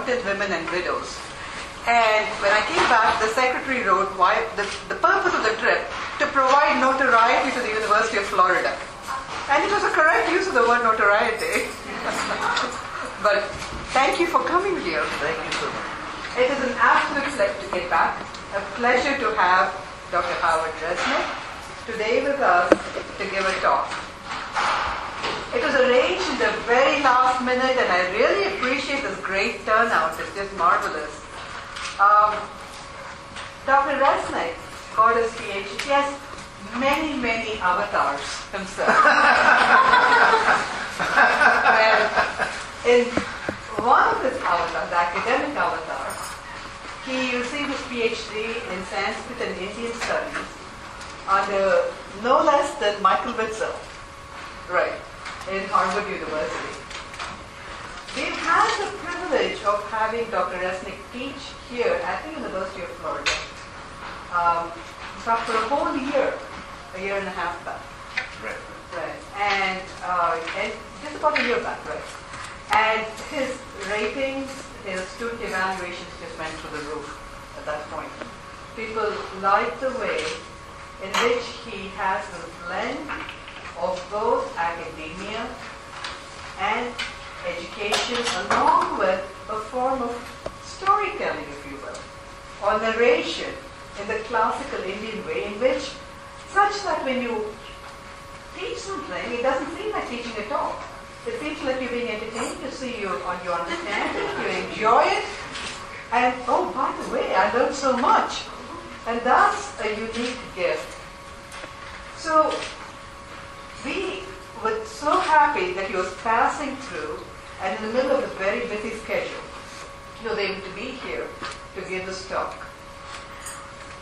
Wanted Women and Widows. And when I came back, the secretary wrote why, the, the purpose of the trip to provide notoriety to the University of Florida. And it was a correct use of the word notoriety. but thank you for coming here. Thank you so much. It is an absolute pleasure to get back. A pleasure to have Dr. Howard Resnick today with us to give a talk. It was arranged in the very last minute, and I really appreciate this great turnout. It's just marvelous. Um, Dr. Resnick got his PhD. He has many, many avatars himself. and in one of his avatars, the academic avatar, he received his PhD in Sanskrit and Indian studies under no less than Michael Witzel, right, in Harvard University. We've had the privilege of having Dr. Resnick teach here at the University of Florida um, for a whole year, a year and a half back. Right. Right. And, uh, and just about a year back, right? And his ratings, his student evaluations just went through the roof at that point. People like the way in which he has a blend of both academia and education along with a form of storytelling, if you will, or narration in the classical Indian way in which such that when you teach something, it doesn't seem like teaching at all. It seems like you're being entertained, you see you on you understand it, you enjoy it, and oh by the way, I learned so much. And that's a unique gift. So we were so happy that he was passing through and in the middle of a very busy schedule, he was able to be here to give this talk.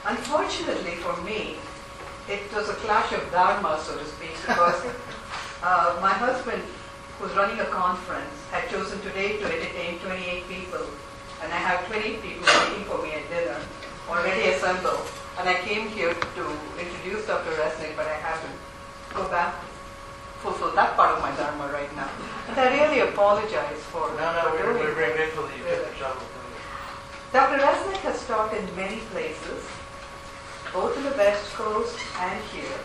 Unfortunately for me, it was a clash of dharma, so to speak, because uh, my husband, who's running a conference, had chosen today to entertain 28 people, and I have 28 people waiting for me at dinner, already assembled. And I came here to introduce Dr. Resnick, but I have to go back fulfill that part of my dharma right now. And I really apologize for, No, no, for we're, we're very grateful that you took the trouble. Dr. Resnick has taught in many places, both in the West Coast and here,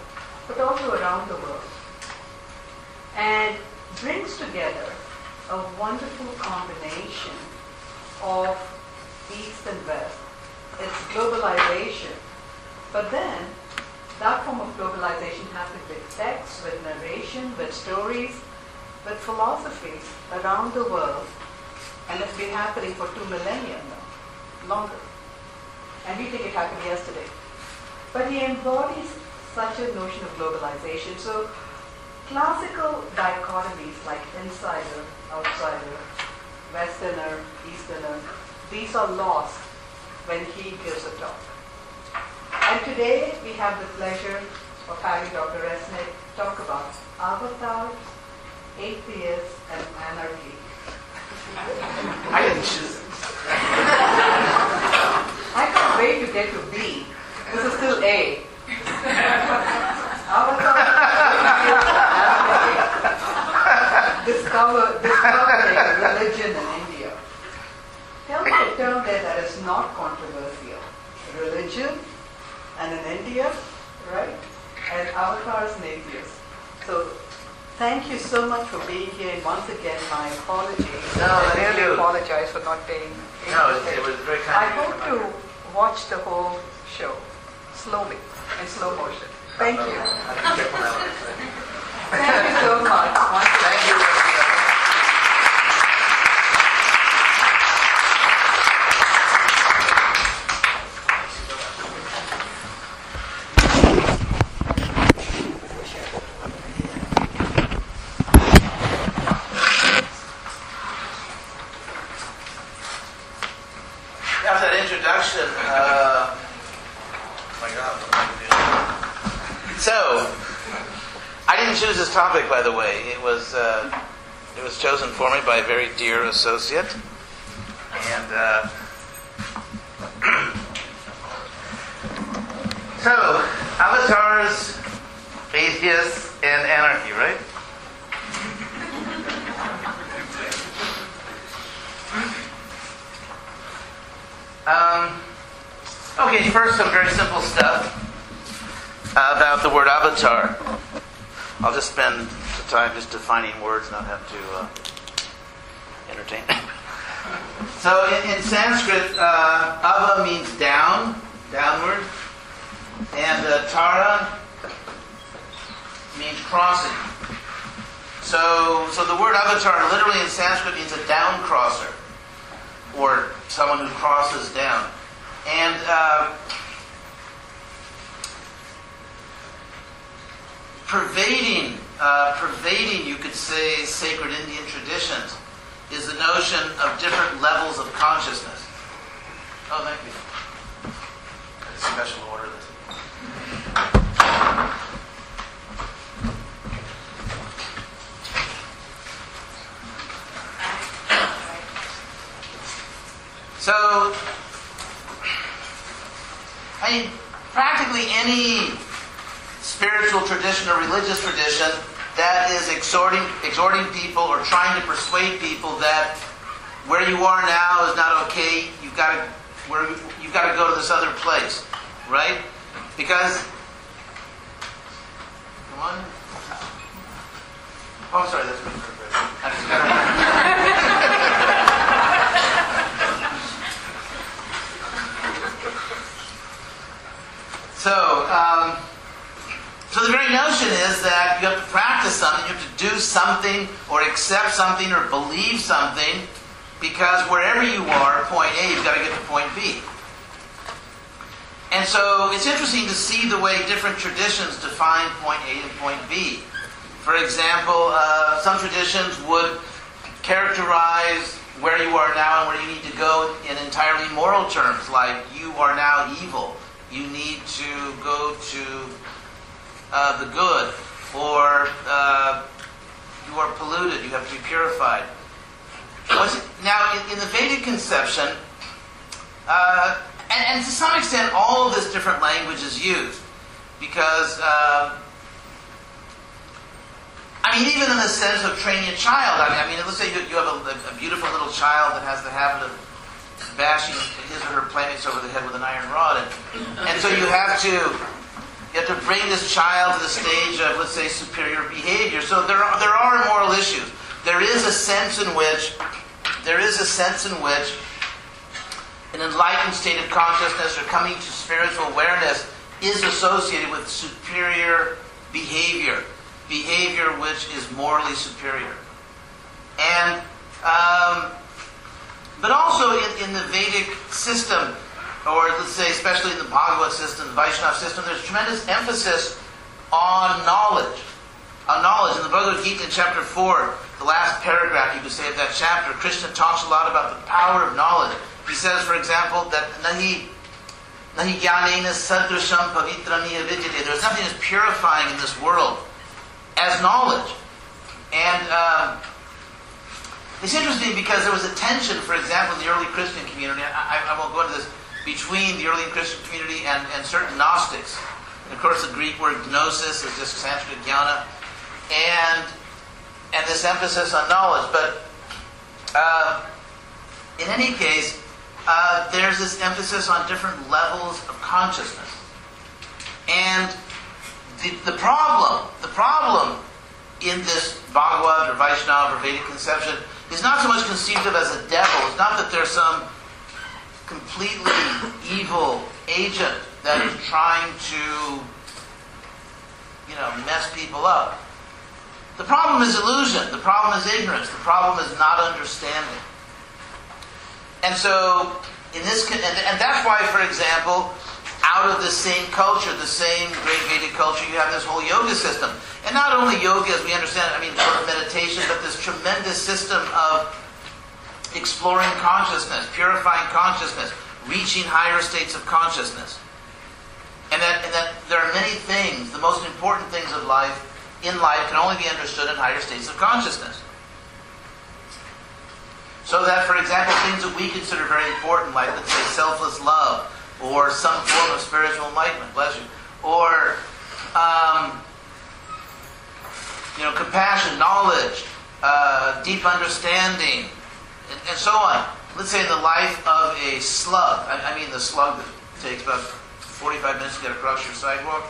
but also around the world, and brings together a wonderful combination of East and West. It's globalization, but then that form of globalization happens with texts, with narration, with stories, with philosophies around the world, and it's been happening for two millennia now, longer. And we think it happened yesterday. But he embodies such a notion of globalization. So classical dichotomies like insider, outsider, westerner, easterner, these are lost when he gives a talk. And today we have the pleasure of having Dr. Resnick talk about avatars, atheists, and anarchy. I didn't choose it. I can't wait to get to B. This is still A. Avatars, Discover, discovering religion in India. Tell me a term there that is not controversial. Religion, and in India, right? And avatars and atheists. So thank you so much for being here. And once again, my apologies. No, I really apologize for not paying. No, it, it was very kind I hope to watch the whole show slowly, in slow motion. Thank you. I'll be careful now what I say. Thank you so much. Thank you. That was that introduction. Uh, oh my God, what am I doing? So, I I didn't choose this topic, by the way. It was uh, it was chosen for me by a very dear associate, and uh, so avatars, atheists, and anarchy, right? Um, okay, first some very simple stuff about the word avatar. I'll just spend the time just defining words, not have to uh, entertain. so in, in Sanskrit, uh, ava means down, downward, and uh, tara means crossing. So, so the word avatar literally in Sanskrit means a down crosser, or someone who crosses down. And uh, pervading, uh, pervading, you could say, sacred Indian traditions is the notion of different levels of consciousness. Oh, thank you. That's special order. So, I mean, practically any spiritual tradition or religious tradition that is exhorting, exhorting people or trying to persuade people that where you are now is not okay. You've got to where you've got to go to this other place, right? Because come on. Oh, I'm sorry. That's gotta- So, um, so the very notion is that you have to practice something, you have to do something, or accept something, or believe something, because wherever you are, point A, you've got to get to point B. And so it's interesting to see the way different traditions define point A and point B. For example, uh, some traditions would characterize where you are now and where you need to go in entirely moral terms, like you are now evil. You need to go to uh, the good, or uh, you are polluted, you have to be purified. Now, in, in the Vedic conception, uh, and, and to some extent, all of this different language is used because, uh, I mean, even in the sense of training a child. I mean, I mean let's say you, you have a, a beautiful little child that has the habit of bashing his or her playmates over the head with an iron rod, and, and so you have to you have to bring this child to the stage of, let's say, superior behavior. So there are, there are moral issues. There is a sense in which there is a sense in which an enlightened state of consciousness or coming to spiritual awareness is associated with superior behavior, behavior which is morally superior. And um, but also in, in the Vedic system, or let's say especially in the Bhagavata system, the Vaishnava system, there's tremendous emphasis on knowledge. On knowledge. In the Bhagavad Gita chapter 4, the last paragraph you could say of that chapter, Krishna talks a lot about the power of knowledge. He says, for example, that nahi nahi jnanena sadrusham pavitramiya vidyate. There's nothing as purifying in this world as knowledge. And uh, it's interesting because there was a tension, for example, in the early Christian community. I, I won't go into this between the early Christian community and, and certain Gnostics. And of course, the Greek word gnosis is just Sanskrit jnana, and and this emphasis on knowledge. But uh, in any case, uh, there's this emphasis on different levels of consciousness, and the, the problem, the problem in this Bhagavata or Vaishnava or Vedic conception is not so much conceived of as a devil. It's not that there's some completely evil agent that is trying to, you know, mess people up. The problem is illusion. The problem is ignorance. The problem is not understanding. And so, in this, and, and that's why, for example, out of the same culture, the same great Vedic culture, you have this whole yoga system. And not only yoga, as we understand it, I mean, sort of meditation, but this tremendous system of exploring consciousness, purifying consciousness, reaching higher states of consciousness. And that, and that there are many things, the most important things of life in life can only be understood in higher states of consciousness. So that, for example, things that we consider very important, like let's say selfless love, or some form of spiritual enlightenment, bless you, or um, you know, compassion, knowledge, uh, deep understanding, and, and, so on. Let's say in the life of a slug, I, I mean the slug that takes about 45 minutes to get across your sidewalk.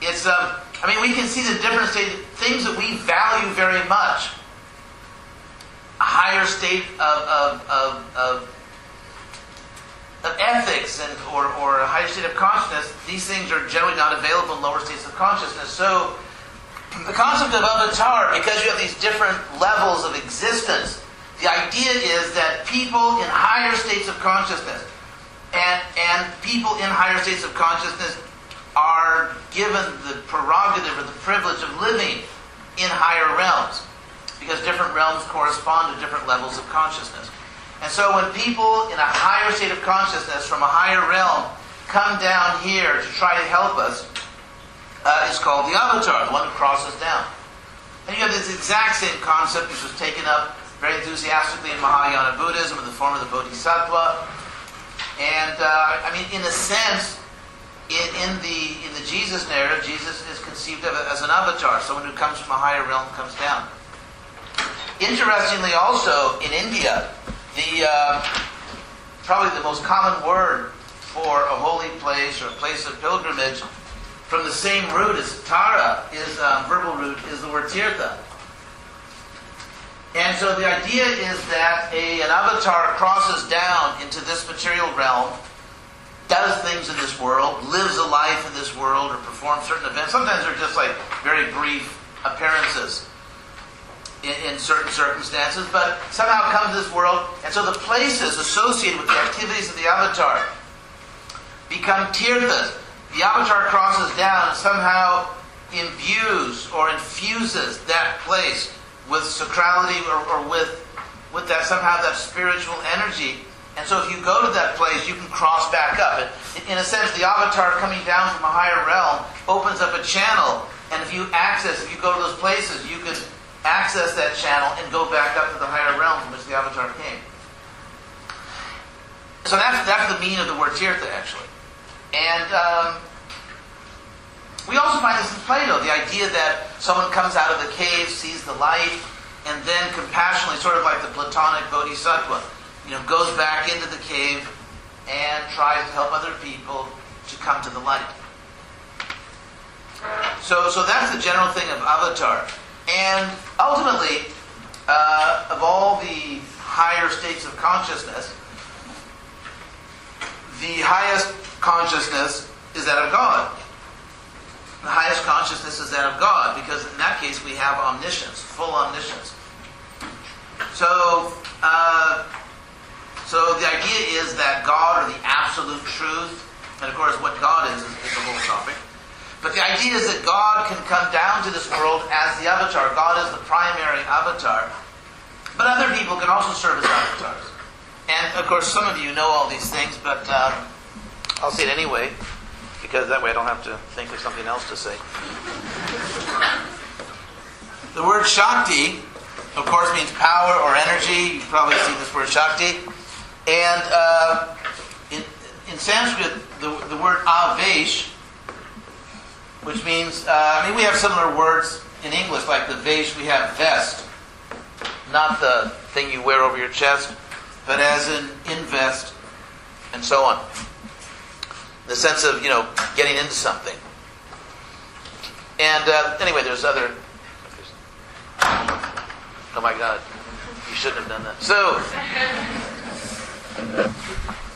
It's, um, I mean, we can see the difference state, things that we value very much. A higher state of, of, of, of, of ethics and, or, or a higher state of consciousness, these things are generally not available in lower states of consciousness. So, the concept of avatar, because you have these different levels of existence, the idea is that people in higher states of consciousness and, and people in higher states of consciousness are given the prerogative or the privilege of living in higher realms because different realms correspond to different levels of consciousness. And so when people in a higher state of consciousness from a higher realm come down here to try to help us, uh, it's called the avatar, the one who crosses down. And you have this exact same concept which was taken up very enthusiastically in Mahayana Buddhism in the form of the Bodhisattva. And uh, I mean, in a sense, in, in, the in the Jesus narrative, Jesus is conceived of as an avatar, someone who comes from a higher realm comes down. Interestingly, also in India, the uh, probably the most common word for a holy place or a place of pilgrimage from the same root as Tara is um, verbal root is the word tirtha. And so the idea is that a, an avatar crosses down into this material realm does things in this world, lives a life in this world, or performs certain events. Sometimes they're just like very brief appearances in, in, certain circumstances, but somehow comes to this world, and so the places associated with the activities of the avatar become tirthas. The avatar crosses down and somehow imbues or infuses that place with sacrality or, or with with that somehow that spiritual energy and so if you go to that place, you can cross back up. In a sense, the avatar coming down from a higher realm opens up a channel. And if you access, if you go to those places, you can access that channel and go back up to the higher realm from which the avatar came. So that's, that's the meaning of the word tirtha, actually. And um, we also find this in Plato, the idea that someone comes out of the cave, sees the light, and then compassionately, sort of like the Platonic bodhisattva, you know, goes back into the cave and tries to help other people to come to the light. So, so that's the general thing of avatar. And ultimately, uh, of all the higher states of consciousness, the highest consciousness is that of God. The highest consciousness is that of God, because in that case we have omniscience, full omniscience. So, uh, so the idea is that God, or the absolute truth, and of course what God is, is, is the whole topic. But the idea is that God can come down to this world as the avatar. God is the primary avatar. But other people can also serve as avatars. And of course, some of you know all these things, but um, I'll say it anyway, because that way I don't have to think of something else to say. The word Shakti, of course, means power or energy. You've probably seen this word Shakti. And uh, in, in Sanskrit, the, the word avesh, which means, uh, I mean, we have similar words in English, like the vesh, we have vest, not the thing you wear over your chest, but as in invest, and so on. The sense of, you know, getting into something. And uh, anyway, there's other. Oh my God, you shouldn't have done that. So.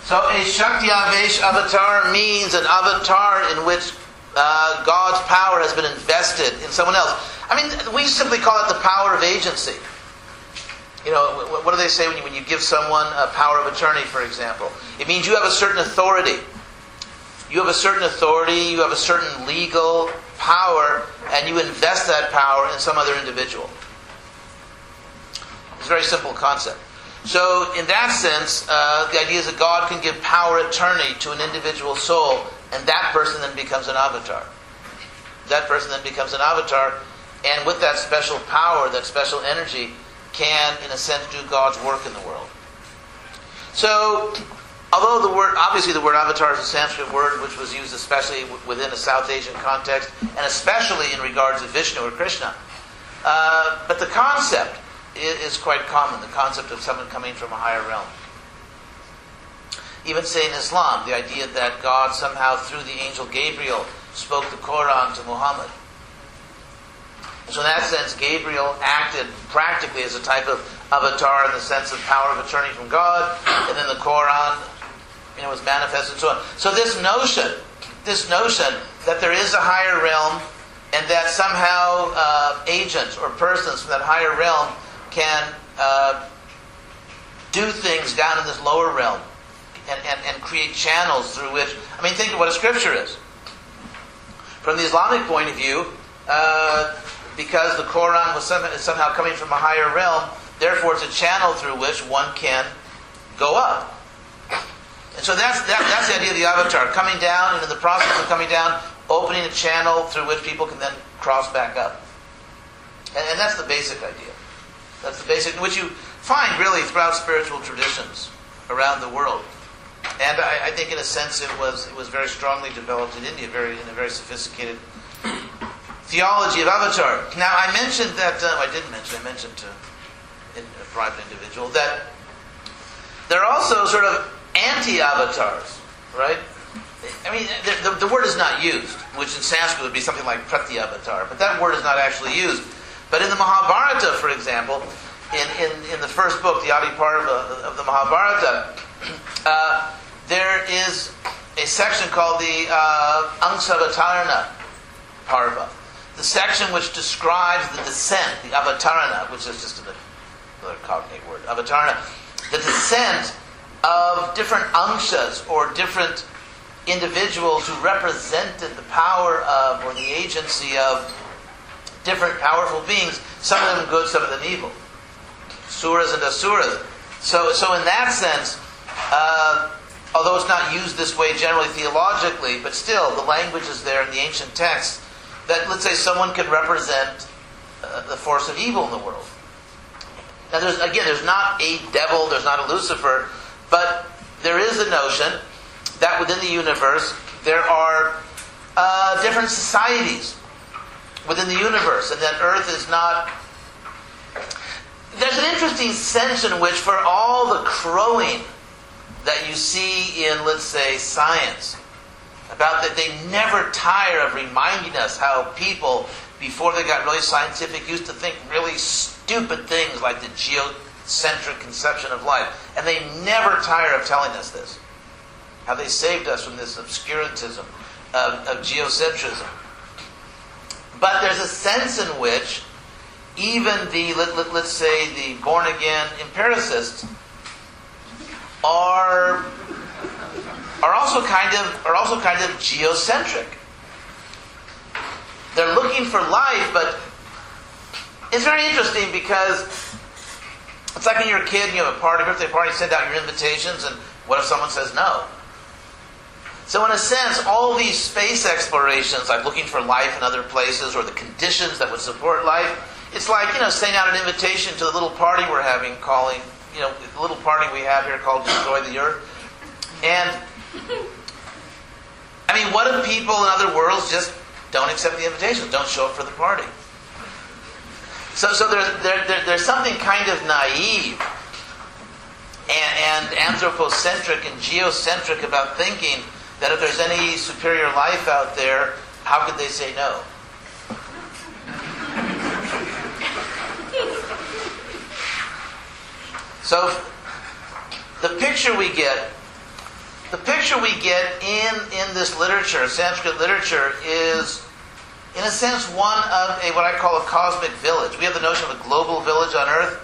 So a Shakti Avesh avatar means an avatar in which uh, God's power has been invested in someone else. I mean, we simply call it the power of agency. You know, what do they say when you, when you give someone a power of attorney, for example? It means you have a certain authority. You have a certain authority, you have a certain legal power, and you invest that power in some other individual. It's a very simple concept. So, in that sense, uh, the idea is that God can give power attorney to an individual soul, and that person then becomes an avatar. that person then becomes an avatar, and with that special power, that special energy, can, in a sense, do God's work in the world. So, although the word, obviously, the word avatar is a Sanskrit word which was used especially within a South Asian context, and especially in regards to Vishnu or Krishna. Uh, but the concept is quite common the concept of someone coming from a higher realm. Even say in Islam, the idea that God somehow, through the angel Gabriel, spoke the Quran to Muhammad. So, in that sense, Gabriel acted practically as a type of avatar in the sense of power of attorney from God, and then the Quran you know, was manifested and so on. So, this notion, this notion that there is a higher realm and that somehow uh, agents or persons from that higher realm can uh, do things down in this lower realm and, and, and create channels through which, I mean, think of what a scripture is. From the Islamic point of view, uh, because the Quran was somehow coming from a higher realm, therefore it's a channel through which one can go up. And so that's, that, that's the idea of the avatar, coming down, and in the process of coming down, opening a channel through which people can then cross back up. And, and that's the basic idea. That's the basic, which you find really throughout spiritual traditions around the world. And I, I, think, in a sense, it was it was very strongly developed in India, very in a very sophisticated theology of avatar. Now, I mentioned that uh, I didn't mention. I mentioned to a private individual that there are also sort of anti-avatars, right? I mean, the, the, the, word is not used, which in Sanskrit would be something like pratyavatar, but that word is not actually used. But in the Mahabharata, for example, in, in, in the first book, the Adi Parva of the Mahabharata, uh, there is a section called the uh, Angsavatarana Parva, the section which describes the descent, the avatarana, which is just another cognate word, avatarana, the descent of different angshas or different individuals who represented the power of or the agency of different powerful beings, some of them good, some of them evil. Suras and asuras. So, so in that sense, uh, although it's not used this way generally theologically, but still the language is there in the ancient texts that, let's say, someone could represent uh, the force of evil in the world. Now, there's, again, there's not a devil, there's not a Lucifer, but there is a notion that within the universe there are uh, different societies within the universe, and that Earth is not. There's an interesting sense in which, for all the crowing that you see in, let's say, science, about that they never tire of reminding us how people, before they got really scientific, used to think really stupid things like the geocentric conception of life. And they never tire of telling us this. How they saved us from this obscurantism of, of geocentrism. But there's a sense in which even the, let, let, let's say, the born again empiricists are are also kind of are also kind of geocentric. They're looking for life, but it's very interesting because it's like when you're a kid and you have a party, birthday party, send out your invitations, and what if someone says no? So, in a sense, all these space explorations, like looking for life in other places or the conditions that would support life, it's like, you know, sending out an invitation to the little party we're having, calling, you know, the little party we have here called Destroy the Earth. And, I mean, what if people in other worlds just don't accept the invitation, don't show up for the party? So, so there's, there, there, there's something kind of naive and, and anthropocentric and geocentric about thinking that if there's any superior life out there, how could they say no? So the picture we get, the picture we get in, in this literature, Sanskrit literature, is in a sense one of a what I call a cosmic village. We have the notion of a global village on Earth,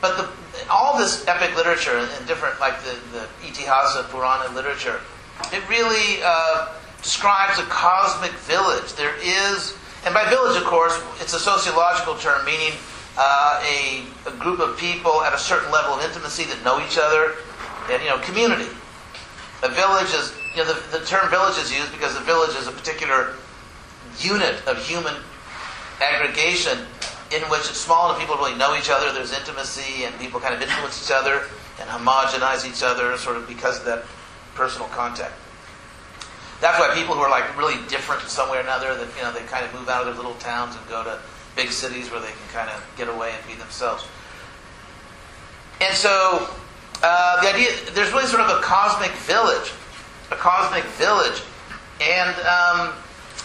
but the, all this epic literature and different, like the, the Itihasa Purana literature, it really uh, describes a cosmic village. There is, and by village, of course, it's a sociological term meaning uh, a, a, group of people at a certain level of intimacy that know each other, and you know, community. A village is, you know, the, the term village is used because the village is a particular unit of human aggregation in which it's small and people really know each other, there's intimacy, and people kind of influence each other and homogenize each other sort of because of that personal contact. That's why people who are like really different in some way or another, that you know, they kind of move out of their little towns and go to big cities where they can kind of get away and be themselves. And so uh, the idea there's really sort of a cosmic village, a cosmic village, and um,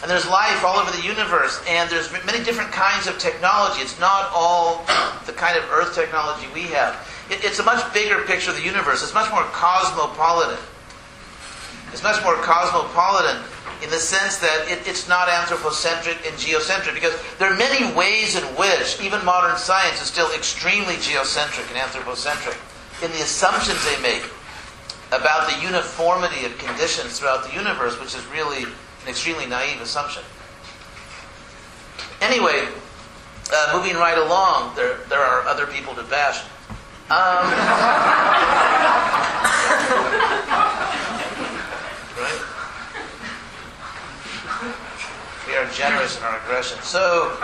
and there's life all over the universe, and there's many different kinds of technology. It's not all the kind of Earth technology we have. It, it's a much bigger picture of the universe. It's much more cosmopolitan. It's much more cosmopolitan in the sense that it, it's not anthropocentric and geocentric, because there are many ways in which even modern science is still extremely geocentric and anthropocentric in the assumptions they make about the uniformity of conditions throughout the universe, which is really an extremely naive assumption. Anyway, uh, moving right along, there, there are other people to bash. Um, right? We are generous in our aggression. So,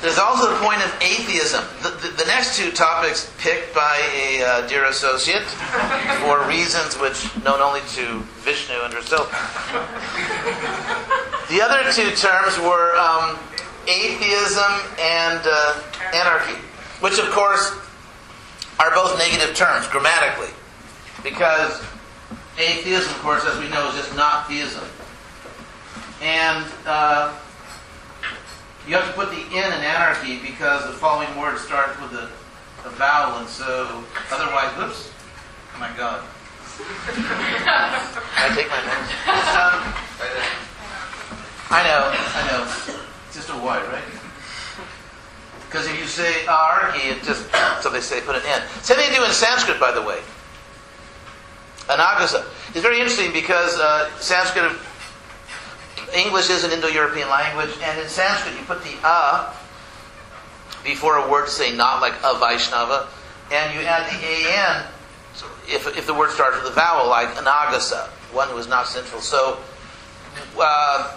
there's also the point of atheism. The, the, the next two topics picked by a uh, dear associate for reasons which known only to Vishnu and herself. The other two terms were um, atheism and uh, anarchy, which of course are both negative terms grammatically, because atheism, of course, as we know, is just not theism. And uh, you have to put the in in anarchy because the following word starts with a, a vowel, and so otherwise, whoops, oh my God. I take my name. Um, I know, I know. It's just a Y, right? Because if you say anarchy, it just, so they say put an N. Same thing to do in Sanskrit, by the way. Anagasa. It's very interesting because uh, Sanskrit English is an Indo-European language, and in Sanskrit you put the a before a word to say not, like a Vaishnava, and you add the an if, if the word starts with a vowel, like anagasa, one who is not central. So uh,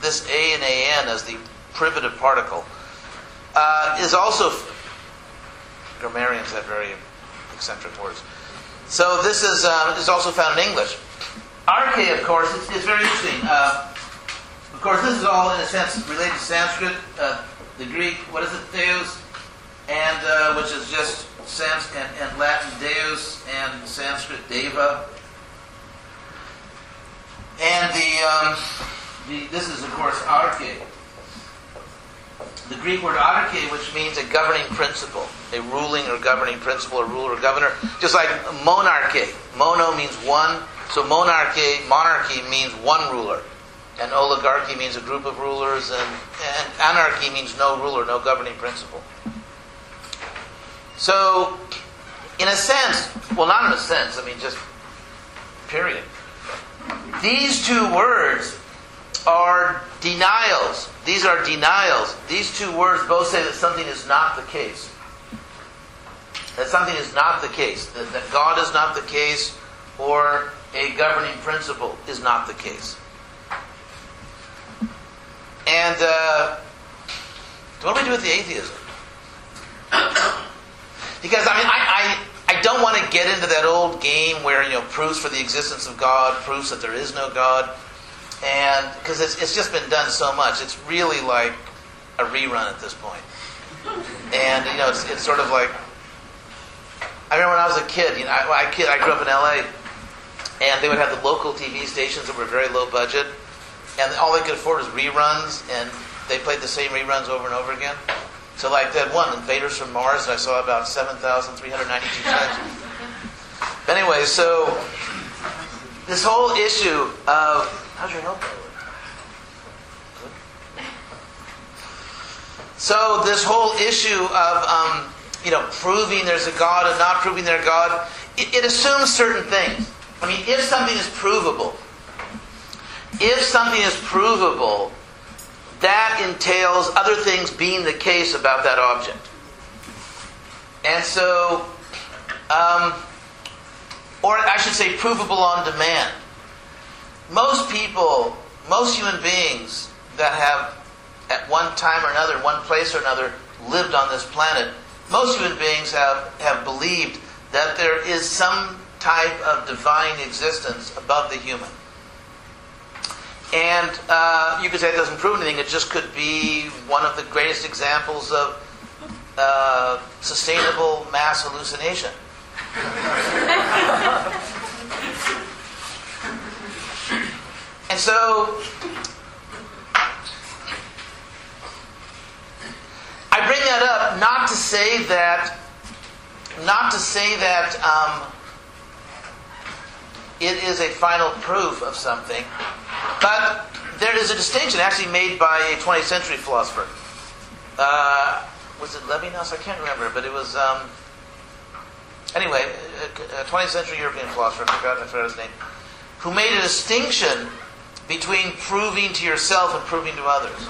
this a and an as the privative particle uh, is also grammarians have very eccentric words. So this is uh, is also found in English. Arche, of course, it's, it's very interesting. Uh, of course, this is all in a sense related to Sanskrit, uh, the Greek, what is it, Theos, and uh, which is just Sans and, and, Latin Deus and Sanskrit Deva. And the, um, the this is of course arche. The Greek word arche, which means a governing principle, a ruling or governing principle, or ruler or governor, just like monarchy. Mono means one, so monarchy means one ruler. And oligarchy means a group of rulers, and, and anarchy means no ruler, no governing principle. So, in a sense, well, not in a sense, I mean, just period. These two words are denials. These are denials. These two words both say that something is not the case. That something is not the case. That, that God is not the case, or a governing principle is not the case. And uh, what do we do with the atheism? because I mean, I, I, I don't want to get into that old game where you know proofs for the existence of God, proofs that there is no God, and because it's it's just been done so much, it's really like a rerun at this point. And you know, it's it's sort of like I remember when I was a kid. You know, I, I kid I grew up in L.A. And they would have the local TV stations that were very low budget, and all they could afford was reruns, and they played the same reruns over and over again. So, like that one, Invaders from Mars, I saw about 7,392 times. Anyway, so this whole issue of how's your health? So this whole issue of um, you know proving there's a God and not proving there's a God, it, it assumes certain things. I mean, if something is provable, if something is provable, that entails other things being the case about that object. And so, um, or I should say, provable on demand. Most people, most human beings that have, at one time or another, one place or another, lived on this planet, most human beings have, have believed that there is some type of divine existence above the human. And uh, you could say it doesn't prove anything, it just could be one of the greatest examples of uh, sustainable mass hallucination. and so I bring that up not to say that, not to say that um, it is a final proof of something, but there is a distinction actually made by a 20th century philosopher. Uh, was it Levinas? I can't remember, but it was. Um, anyway, a 20th century European philosopher, I forgot, I forgot his name, who made a distinction between proving to yourself and proving to others.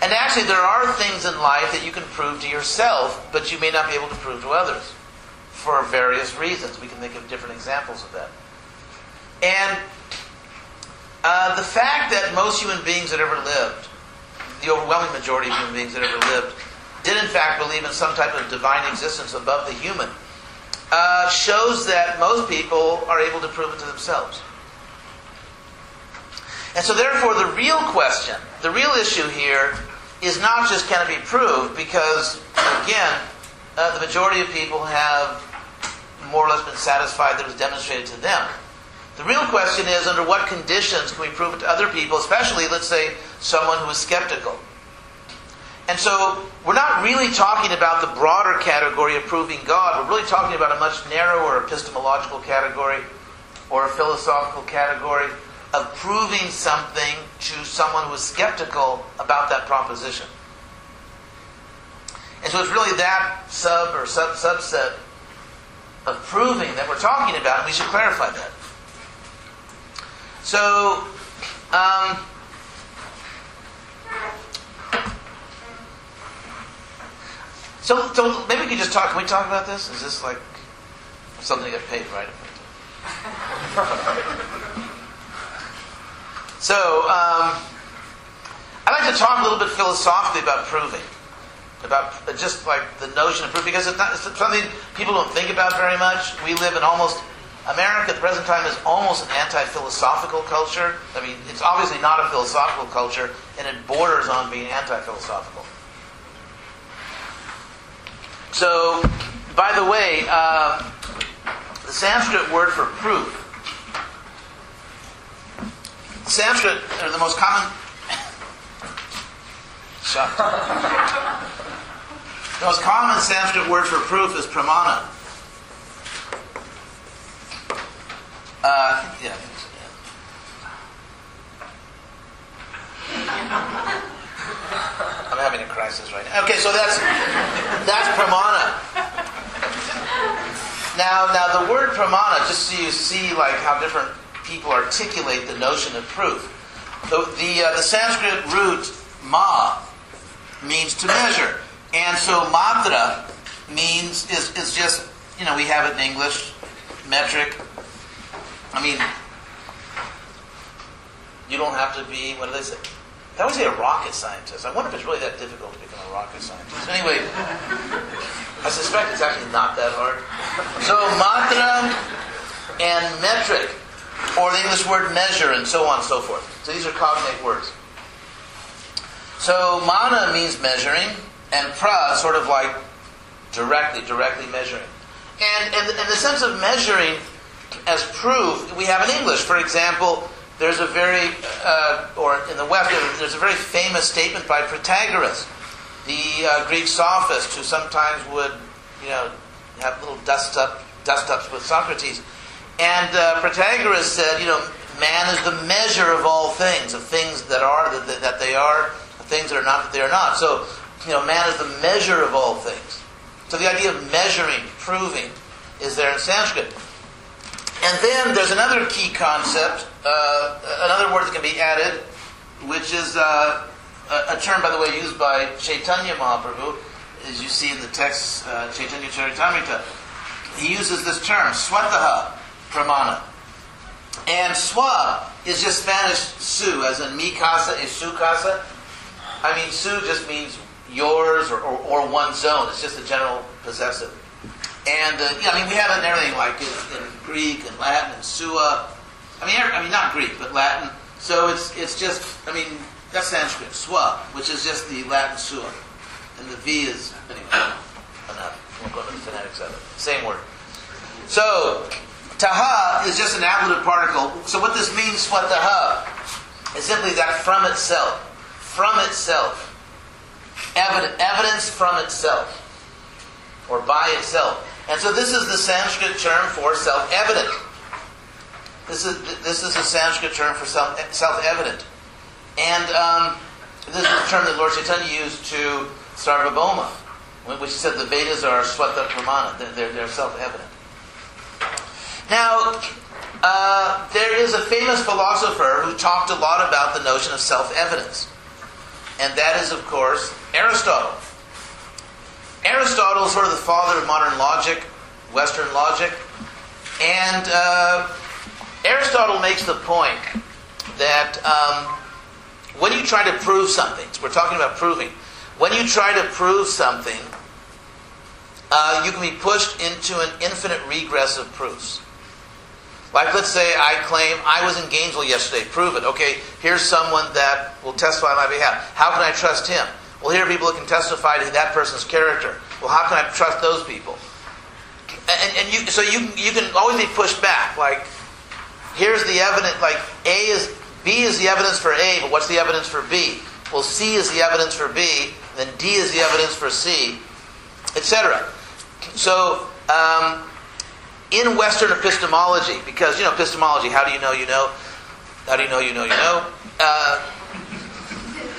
And actually, there are things in life that you can prove to yourself, but you may not be able to prove to others for various reasons. We can think of different examples of that. And uh, the fact that most human beings that ever lived, the overwhelming majority of human beings that ever lived, did in fact believe in some type of divine existence above the human, uh, shows that most people are able to prove it to themselves. And so, therefore, the real question, the real issue here, is not just can it be proved, because, again, uh, the majority of people have more or less been satisfied that it was demonstrated to them. The real question is under what conditions can we prove it to other people, especially, let's say, someone who is skeptical? And so we're not really talking about the broader category of proving God. We're really talking about a much narrower epistemological category or a philosophical category of proving something to someone who is skeptical about that proposition. And so it's really that sub or sub subset of proving that we're talking about, and we should clarify that. So, um, so, so maybe we can just talk. Can we talk about this? Is this like something get paid, right? so, um, I'd like to talk a little bit philosophically about proving about just like the notion of proof because it's, not, it's something people don't think about very much. We live in almost America at the present time is almost an anti-philosophical culture. I mean, it's obviously not a philosophical culture, and it borders on being anti-philosophical. So, by the way, uh, the Sanskrit word for proof. Sanskrit, or the most common. The most common Sanskrit word for proof is pramana. Uh, yeah. I'm having a crisis right now. Okay, so that's that's pramana. Now, now the word pramana, just so you see like how different people articulate the notion of proof. The the, uh, the Sanskrit root ma means to measure. And so matra means is, is just you know we have it in English metric. I mean, you don't have to be what they say? They always say a rocket scientist. I wonder if it's really that difficult to become a rocket scientist. Anyway, I suspect it's actually not that hard. So matra and metric, or the English word measure, and so on and so forth. So these are cognate words. So mana means measuring and pra sort of like directly, directly measuring. And in, in the sense of measuring as proof, we have in English, for example, there's a very, uh, or in the West, there's a very famous statement by Protagoras, the uh, Greek sophist, who sometimes would, you know, have little dust up, dust ups with Socrates. And uh, Protagoras said, you know, man is the measure of all things, of things that are that, that they are, things that are not that they are not. So you know, man is the measure of all things. So the idea of measuring, proving, is there in Sanskrit. And then there's another key concept, uh, another word that can be added, which is uh, a, a, term, by the way, used by Chaitanya Mahaprabhu, as you see in the text, uh, Chaitanya Charitamrita. He uses this term, swataha pramana. And sua is just Spanish su, as in mi casa is su casa. I mean, su just means yours or, or, or one's own. It's just a general possessive. And uh, yeah, I mean, we have it in everything like in, in Greek and Latin and sua. I mean, I mean, not Greek, but Latin. So it's it's just, I mean, that's Sanskrit, swa, which is just the Latin sua, and the V is anyway. Enough. We'll go to the phonetics of it. Same word. So taha is just an ablative particle. So what this means, what taha, is simply that from itself, from itself, evidence, from itself, or by itself. And so this is the Sanskrit term for self-evident. This is this is a Sanskrit term for self, self-evident, and um, this is the term that Lord Chaitanya used to Sarvabhauma, which he said the Vedas are swata pramana; they're, they're self-evident. Now, uh, there is a famous philosopher who talked a lot about the notion of self-evidence, and that is, of course, Aristotle. Aristotle is sort of the father of modern logic, Western logic, and uh, Aristotle makes the point that um, when you try to prove something, so we're talking about proving, when you try to prove something, uh, you can be pushed into an infinite regress of proofs. Like, let's say I claim I was in Gainesville yesterday. Prove it. Okay, here's someone that will testify on my behalf. How can I trust him? Well, here are people that can testify to that person's character. Well, how can I trust those people? And, and you, so you, you can always be pushed back. Like, here's the evidence. Like, A is B is the evidence for A, but what's the evidence for B? Well, C is the evidence for B, then D is the evidence for C, etc. So, um, in Western epistemology, because you know epistemology, how do you know you know? How do you know you know you know? Uh,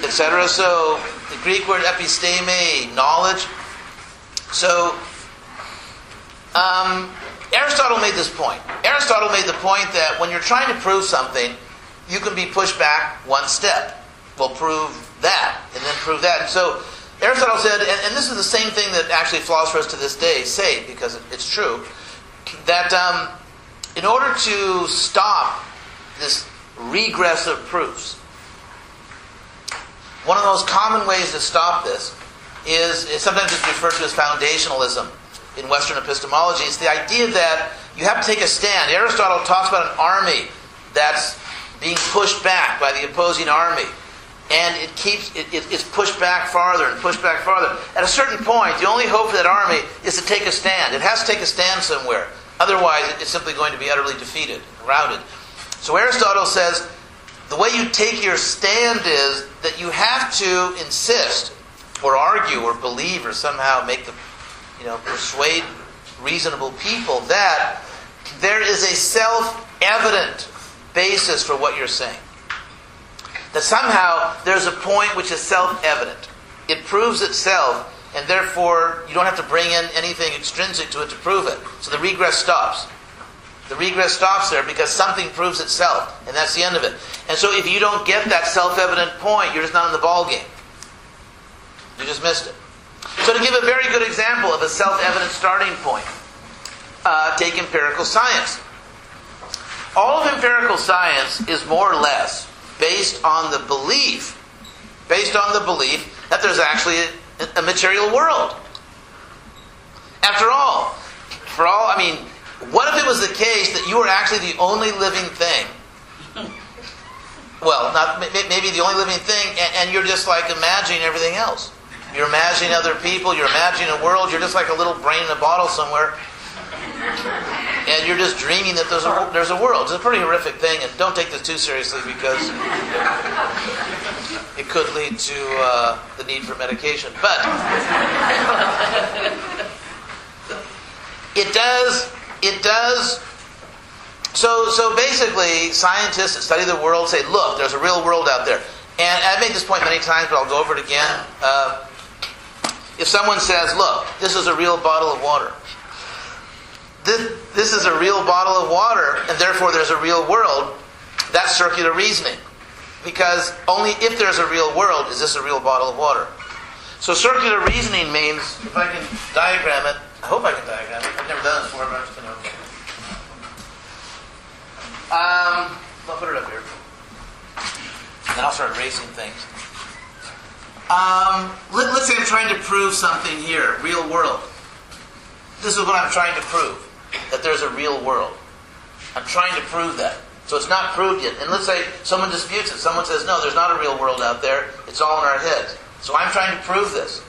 etc. So the Greek word episteme, knowledge. So um, Aristotle made this point. Aristotle made the point that when you're trying to prove something, you can be pushed back one step. We'll prove that, and then prove that. And so Aristotle said, and, and this is the same thing that actually philosophers to this day say, because it's true that um, in order to stop this regress of proofs, one of the most common ways to stop this is, is sometimes it's referred to as foundationalism in Western epistemology. It's the idea that you have to take a stand. Aristotle talks about an army that's being pushed back by the opposing army. And it keeps it, it, it's pushed back farther and pushed back farther. At a certain point, the only hope for that army is to take a stand. It has to take a stand somewhere. Otherwise, it's simply going to be utterly defeated, routed. So Aristotle says the way you take your stand is that you have to insist or argue or believe or somehow make the, you know, persuade reasonable people that there is a self-evident basis for what you're saying. That somehow there's a point which is self-evident. It proves itself and therefore you don't have to bring in anything extrinsic to it to prove it. So the regress stops. The regress stops there because something proves itself, and that's the end of it. And so if you don't get that self-evident point, you're just not in the ball game. You just missed it. So to give a very good example of a self-evident starting point, uh, take empirical science. All of empirical science is more or less based on the belief, based on the belief that there's actually a, a material world. After all, for all, I mean, what if it was the case that you were actually the only living thing? Well, not maybe the only living thing, and, and you're just like imagining everything else. You're imagining other people, you're imagining a world, you're just like a little brain in a bottle somewhere. And you're just dreaming that there's a, there's a world. It's a pretty horrific thing, and don't take this too seriously because it could lead to uh, the need for medication. But it does, it does. So, so basically, scientists that study the world say, look, there's a real world out there. And I've made this point many times, but I'll go over it again. Uh, if someone says, look, this is a real bottle of water, this, this is a real bottle of water, and therefore there's a real world, that's circular reasoning. Because only if there's a real world is this a real bottle of water. So circular reasoning means, if I can diagram it, I hope I can diagram it. I've never done this before, but I'm just going to. Um, I'll put it up here. Then I'll start erasing things. Um, let, us say I'm trying to prove something here, real world. This is what I'm trying to prove, that there's a real world. I'm trying to prove that. So it's not proved yet. And let's say someone disputes it. Someone says, no, there's not a real world out there. It's all in our heads. So I'm trying to prove this.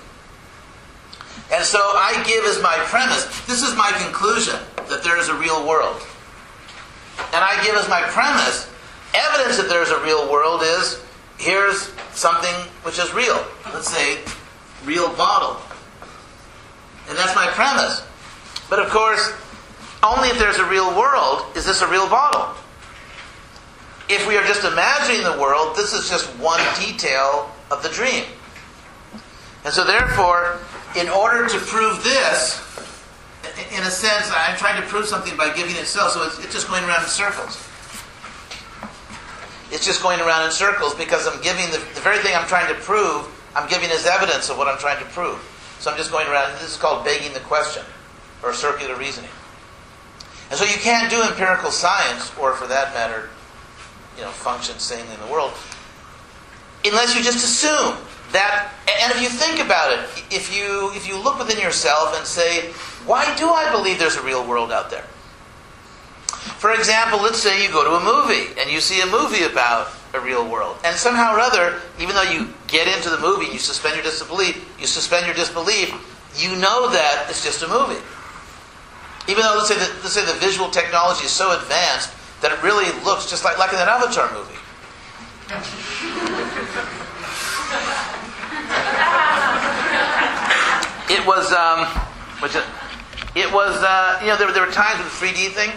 And so I give as my premise, this is my conclusion, that there is a real world. And I give as my premise, evidence that there's a real world is here's something which is real. Let's say, real bottle. And that's my premise. But of course, only if there's a real world is this a real bottle. If we are just imagining the world, this is just one detail of the dream. And so, therefore, in order to prove this, in a sense, I'm trying to prove something by giving itself, so it's, it's just going around in circles. It's just going around in circles because I'm giving the, the very thing I'm trying to prove, I'm giving as evidence of what I'm trying to prove. So I'm just going around, this is called begging the question, or circular reasoning. And so you can't do empirical science, or for that matter, you know, function sanely in the world, unless you just assume that. And if you think about it, if you if you look within yourself and say, why do I believe there's a real world out there? For example, let's say you go to a movie and you see a movie about a real world, and somehow or other, even though you get into the movie, you suspend your disbelief, you suspend your disbelief, you know that it's just a movie. Even though let's say that, let's say the visual technology is so advanced that it really looks just like, like in that Avatar movie. it was, um, which it was, uh, you know, there, there were times with the 3D thing.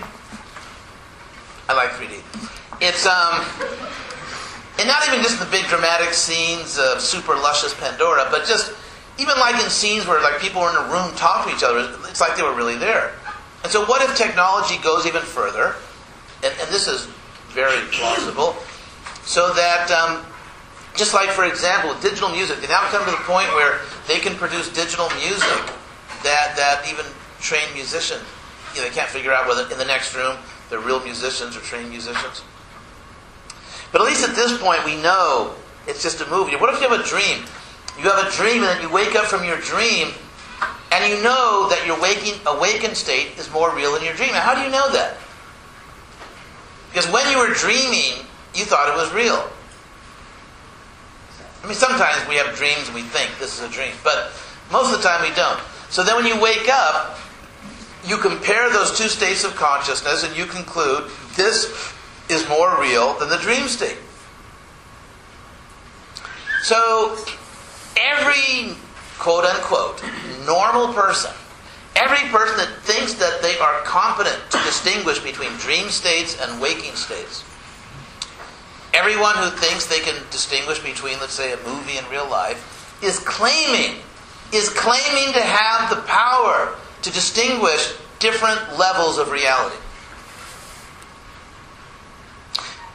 I like 3D. It's, um, and not even just the big dramatic scenes of super luscious Pandora, but just even like in scenes where like people were in a room talking to each other, it's like they were really there. And so, what if technology goes even further? And, and this is very plausible. So that, um, just like for example, with digital music, they now come to the point where they can produce digital music that that even trained musicians, you know, they can't figure out whether in the next room they're real musicians or trained musicians. But at least at this point, we know it's just a movie. What if you have a dream? You have a dream, and then you wake up from your dream, and you know that your waking, awakened state is more real than your dream. Now, how do you know that? Because when you were dreaming, you thought it was real. I mean, sometimes we have dreams and we think this is a dream, but most of the time we don't. So then when you wake up, you compare those two states of consciousness and you conclude this is more real than the dream state. So every quote unquote normal person, every person that thinks that they are competent to distinguish between dream states and waking states, everyone who thinks they can distinguish between, let's say, a movie and real life, is claiming, is claiming to have the power to distinguish different levels of reality.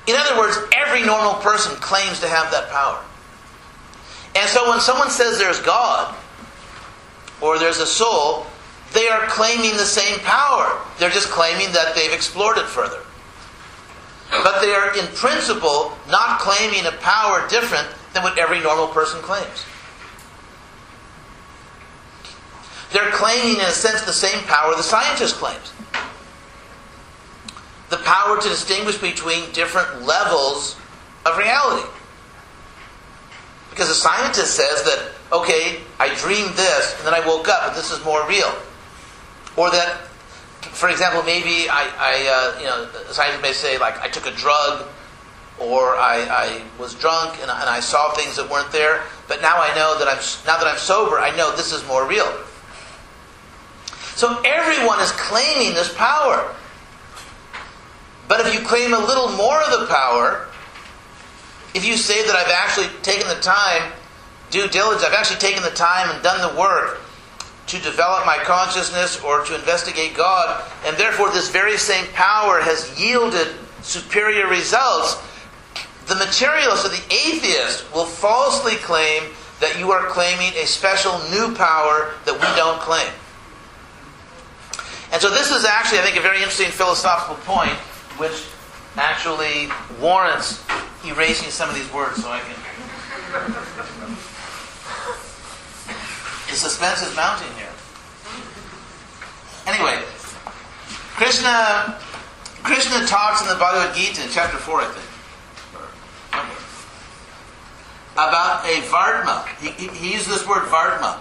In other words, every normal person claims to have that power. And so when someone says there's God or there's a soul, they are claiming the same power. They're just claiming that they've explored it further. But they are, in principle, not claiming a power different than what every normal person claims. They're claiming, in a sense, the same power the scientist claims the power to distinguish between different levels of reality. Because a scientist says that, okay, I dreamed this, and then I woke up, and this is more real. Or that, for example, maybe I, I uh, you know, a scientist may say, like, I took a drug, or I, I was drunk, and, and I saw things that weren't there, but now I know that I'm, now that I'm sober, I know this is more real. So everyone is claiming this power. But if you claim a little more of the power, if you say that I've actually taken the time, due diligence, I've actually taken the time and done the work to develop my consciousness or to investigate God, and therefore this very same power has yielded superior results, the materialist or the atheist will falsely claim that you are claiming a special new power that we don't claim. And so this is actually, I think, a very interesting philosophical point which actually warrants erasing some of these words so I can. The suspense is mounting here. Anyway, Krishna Krishna talks in the Bhagavad Gita in chapter 4, I think, about a Vartma. He, he, he used this word Vartma.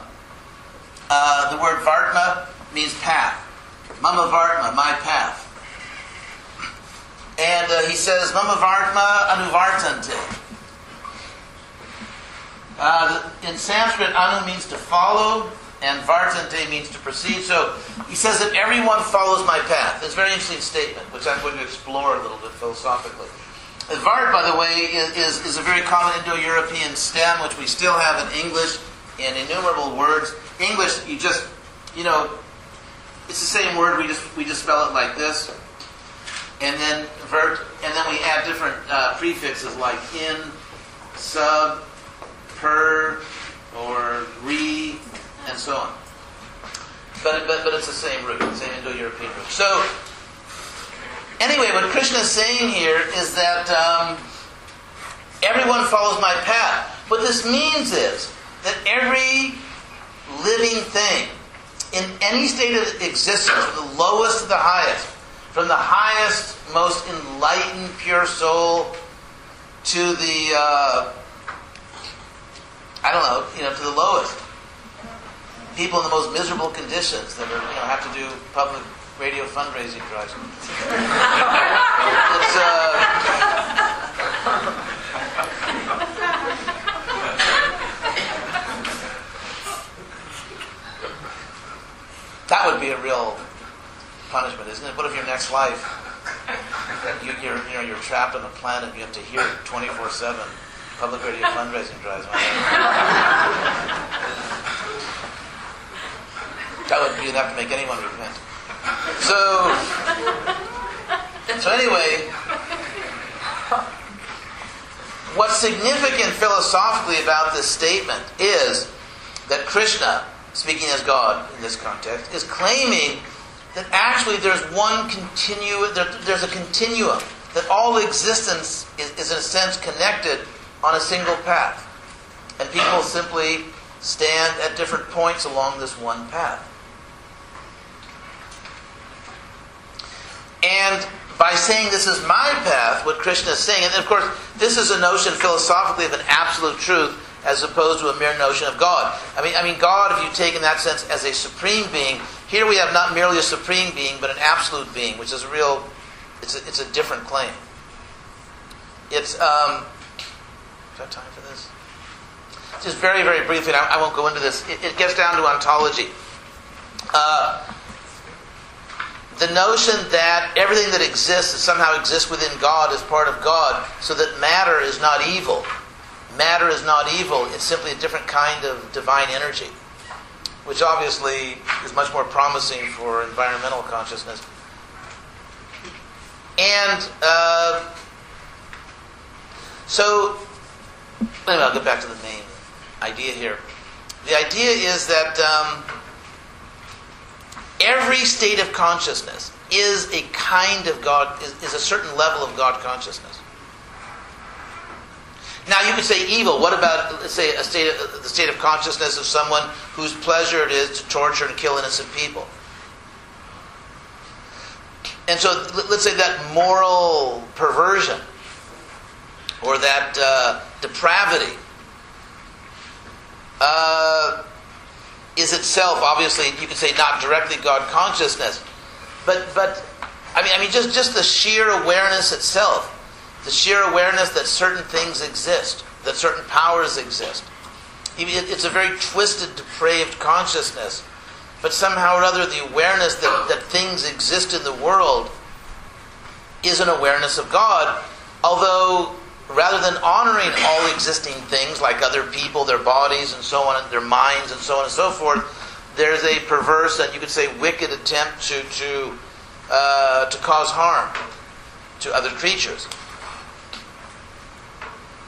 Uh, the word Vartma means path. Mama Vartma, my path. And uh, he says, Mama Vartma Anuvartante. Uh, in Sanskrit, anu means to follow, and vartante means to proceed. So he says that everyone follows my path. It's a very interesting statement, which I'm going to explore a little bit philosophically. Vart, by the way, is, is, a very common Indo-European stem, which we still have in English in innumerable words. English, you just, you know, it's the same word. We just we just spell it like this, and then and then we add different uh, prefixes like in, sub, per, or re, and so on. But, but, but it's the same root, the same Indo-European root. So, anyway, what Krishna is saying here is that um, everyone follows my path. What this means is that every living thing in any state of existence, from the lowest to the highest, from the highest, most enlightened, pure soul to the, uh, I don't know, you know, to the lowest, people in the most miserable conditions that are, you know, have to do public radio fundraising drives. it's, uh, that would be a punishment, isn't it? What if your next life, you, you're, you know, you're trapped on a planet you have to hear 24-7 public radio fundraising drives? That would be enough to make anyone repent. So, so anyway, what's significant philosophically about this statement is that Krishna, speaking as God in this context, is claiming that actually there's one continu there, there's a continuum, that all existence is, is in a sense connected on a single path. And people simply stand at different points along this one path. And by saying this is my path, what Krishna is saying, and of course, this is a notion philosophically of an absolute truth as opposed to a mere notion of God. I mean, I mean, God, if you take in that sense as a supreme being, here we have not merely a supreme being, but an absolute being, which is a real, it's a, it's a different claim. It's, um, do I have time for this? Just very, very briefly, I, I won't go into this. It, it gets down to ontology. Uh, the notion that everything that exists somehow exists within God is part of God, so that matter is not evil. Matter is not evil, it's simply a different kind of divine energy, which obviously is much more promising for environmental consciousness. And uh, so, anyway, I'll get back to the main idea here. The idea is that. Um, every state of consciousness is a kind of God, is, is, a certain level of God consciousness. Now you could say evil. What about, let's say, a state of, the state of consciousness of someone whose pleasure it is to torture and kill innocent people? And so let's say that moral perversion or that uh, depravity uh, is itself obviously you could say not directly God consciousness, but but I mean I mean just just the sheer awareness itself, the sheer awareness that certain things exist, that certain powers exist. It's a very twisted, depraved consciousness, but somehow or other the awareness that, that things exist in the world is an awareness of God, although rather than honoring all existing things like other people, their bodies, and so on, their minds, and so on and so forth, there's a perverse and you could say wicked attempt to to uh, to cause harm to other creatures.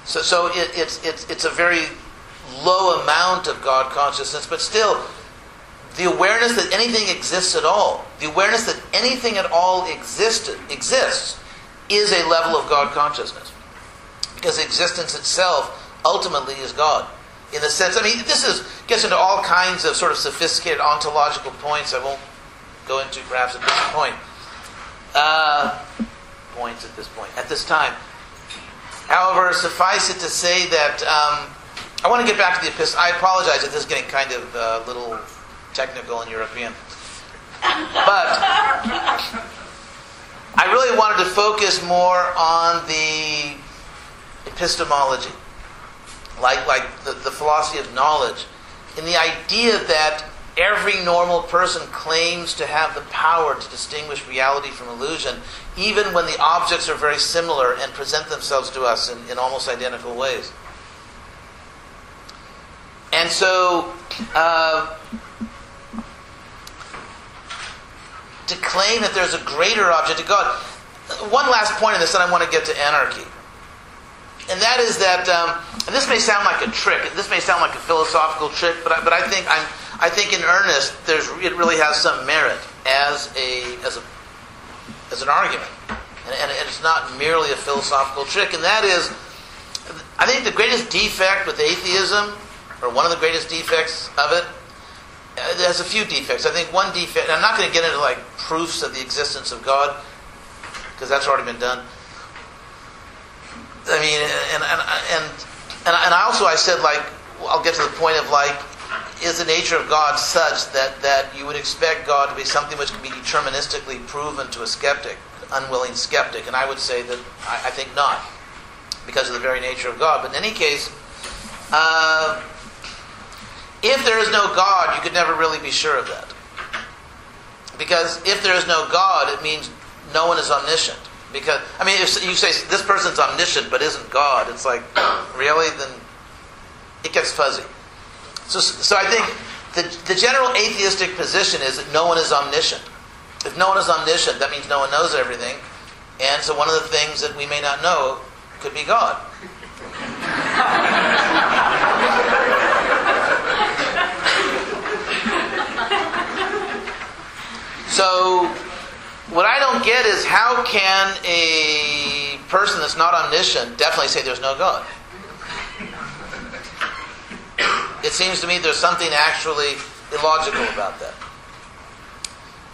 So, so it, it's it's it's a very low amount of God consciousness, but still, the awareness that anything exists at all, the awareness that anything at all existed exists, is a level of God consciousness. Because existence itself ultimately is God. In the sense, I mean, this is gets into all kinds of sort of sophisticated ontological points. I won't go into perhaps at this point. Uh, points at this point, at this time. However, suffice it to say that um, I want to get back to the epistle. I apologize if this is getting kind of a uh, little technical and European. But I really wanted to focus more on the epistemology, like, like the, the philosophy of knowledge, and the idea that every normal person claims to have the power to distinguish reality from illusion, even when the objects are very similar and present themselves to us in, in almost identical ways. And so, uh, to claim that there's a greater object to God. One last point in this, and I want to get to anarchy. And that is that, um, and this may sound like a trick, this may sound like a philosophical trick, but I, but I think I'm, I think in earnest, there's, it really has some merit as a, as a, as an argument. And, and, it's not merely a philosophical trick, and that is, I think the greatest defect with atheism, or one of the greatest defects of it, uh, it has a few defects. I think one defect, I'm not going to get into like proofs of the existence of God, because that's already been done. I mean, and and and and, and I also I said like I'll get to the point of like is the nature of God such that that you would expect God to be something which can be deterministically proven to a skeptic, unwilling skeptic, and I would say that I, I think not, because of the very nature of God. But in any case. Uh, if there is no God, you could never really be sure of that. Because if there is no God, it means no one is omniscient. Because, I mean, if you say this person's omniscient but isn't God, it's like, really? Then it gets fuzzy. So, so I think the, the general atheistic position is that no one is omniscient. If no one is omniscient, that means no one knows everything. And so one of the things that we may not know could be God. So, what I don't get is how can a person that's not omniscient definitely say there's no God? It seems to me there's something actually illogical about that.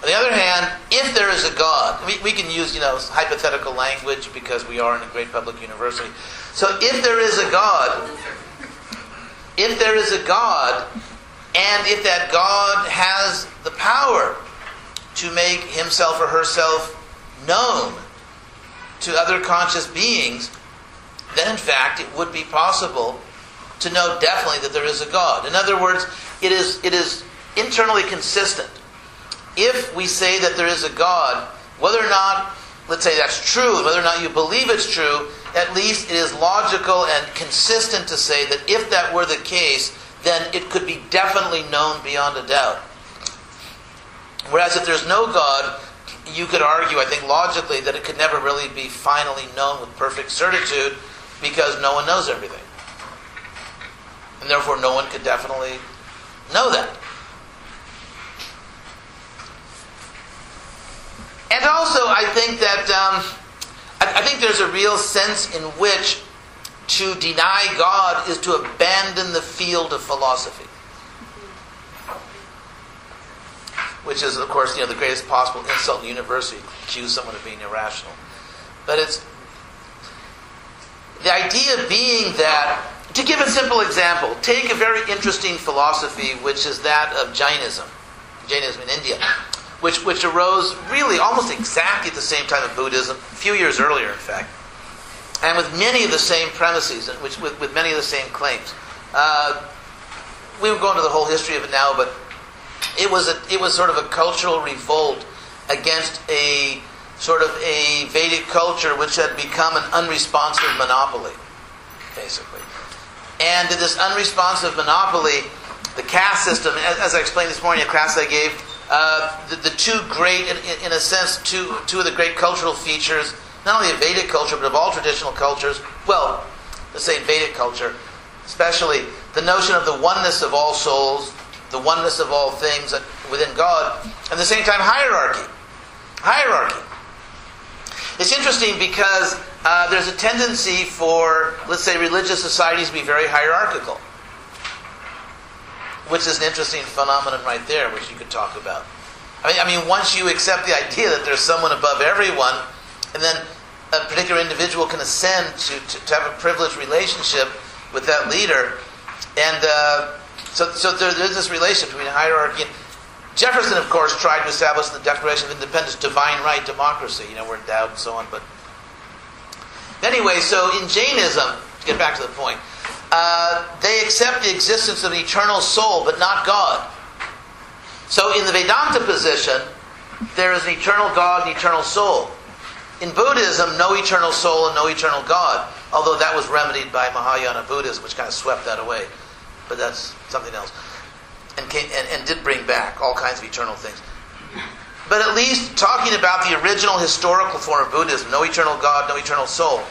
On the other hand, if there is a God, we, we can use, you know, hypothetical language because we are in a great public university. So if there is a God, if there is a God, and if that God has the power to make himself or herself known to other conscious beings, then in fact it would be possible to know definitely that there is a God. In other words, it is, it is internally consistent. If we say that there is a God, whether or not, let's say that's true, whether or not you believe it's true, at least it is logical and consistent to say that if that were the case, then it could be definitely known beyond a doubt. Whereas if there's no God, you could argue, I think logically, that it could never really be finally known with perfect certitude because no one knows everything. And therefore, no one could definitely know that. And also, I think that um, I, I think there's a real sense in which to deny God is to abandon the field of philosophy. which is, of course, you know, the greatest possible insult in the university, accuse someone of being irrational. But it's the idea being that, to give a simple example, take a very interesting philosophy, which is that of Jainism, Jainism in India, which, which arose really almost exactly at the same time as Buddhism, a few years earlier, in fact, and with many of the same premises, which, with, with many of the same claims. Uh, we won't go into the whole history of it now, but it was a, it was sort of a cultural revolt against a sort of a Vedic culture which had become an unresponsive monopoly, basically. And this unresponsive monopoly, the caste system, as, as I explained this morning, a class I gave, uh, the, the, two great, in, in, a sense, two, two of the great cultural features, not only of Vedic culture, but of all traditional cultures, well, the same Vedic culture, especially the notion of the oneness of all souls, the oneness of all things within God, and at the same time, hierarchy. Hierarchy. It's interesting because uh, there's a tendency for, let's say, religious societies to be very hierarchical, which is an interesting phenomenon right there, which you could talk about. I mean, I mean, once you accept the idea that there's someone above everyone, and then a particular individual can ascend to, to, to have a privileged relationship with that leader, and uh, so, so there, there's this relationship between hierarchy and Jefferson, of course, tried to establish the Declaration of Independence, divine right democracy. You know, we're endowed and so on. But anyway, so in Jainism, to get back to the point, uh, they accept the existence of an eternal soul, but not God. So in the Vedanta position, there is an eternal God and eternal soul. In Buddhism, no eternal soul and no eternal God, although that was remedied by Mahayana Buddhism, which kind of swept that away. But that's something else. And, came, and, and did bring back all kinds of eternal things. But at least talking about the original historical form of Buddhism, no eternal God, no eternal soul.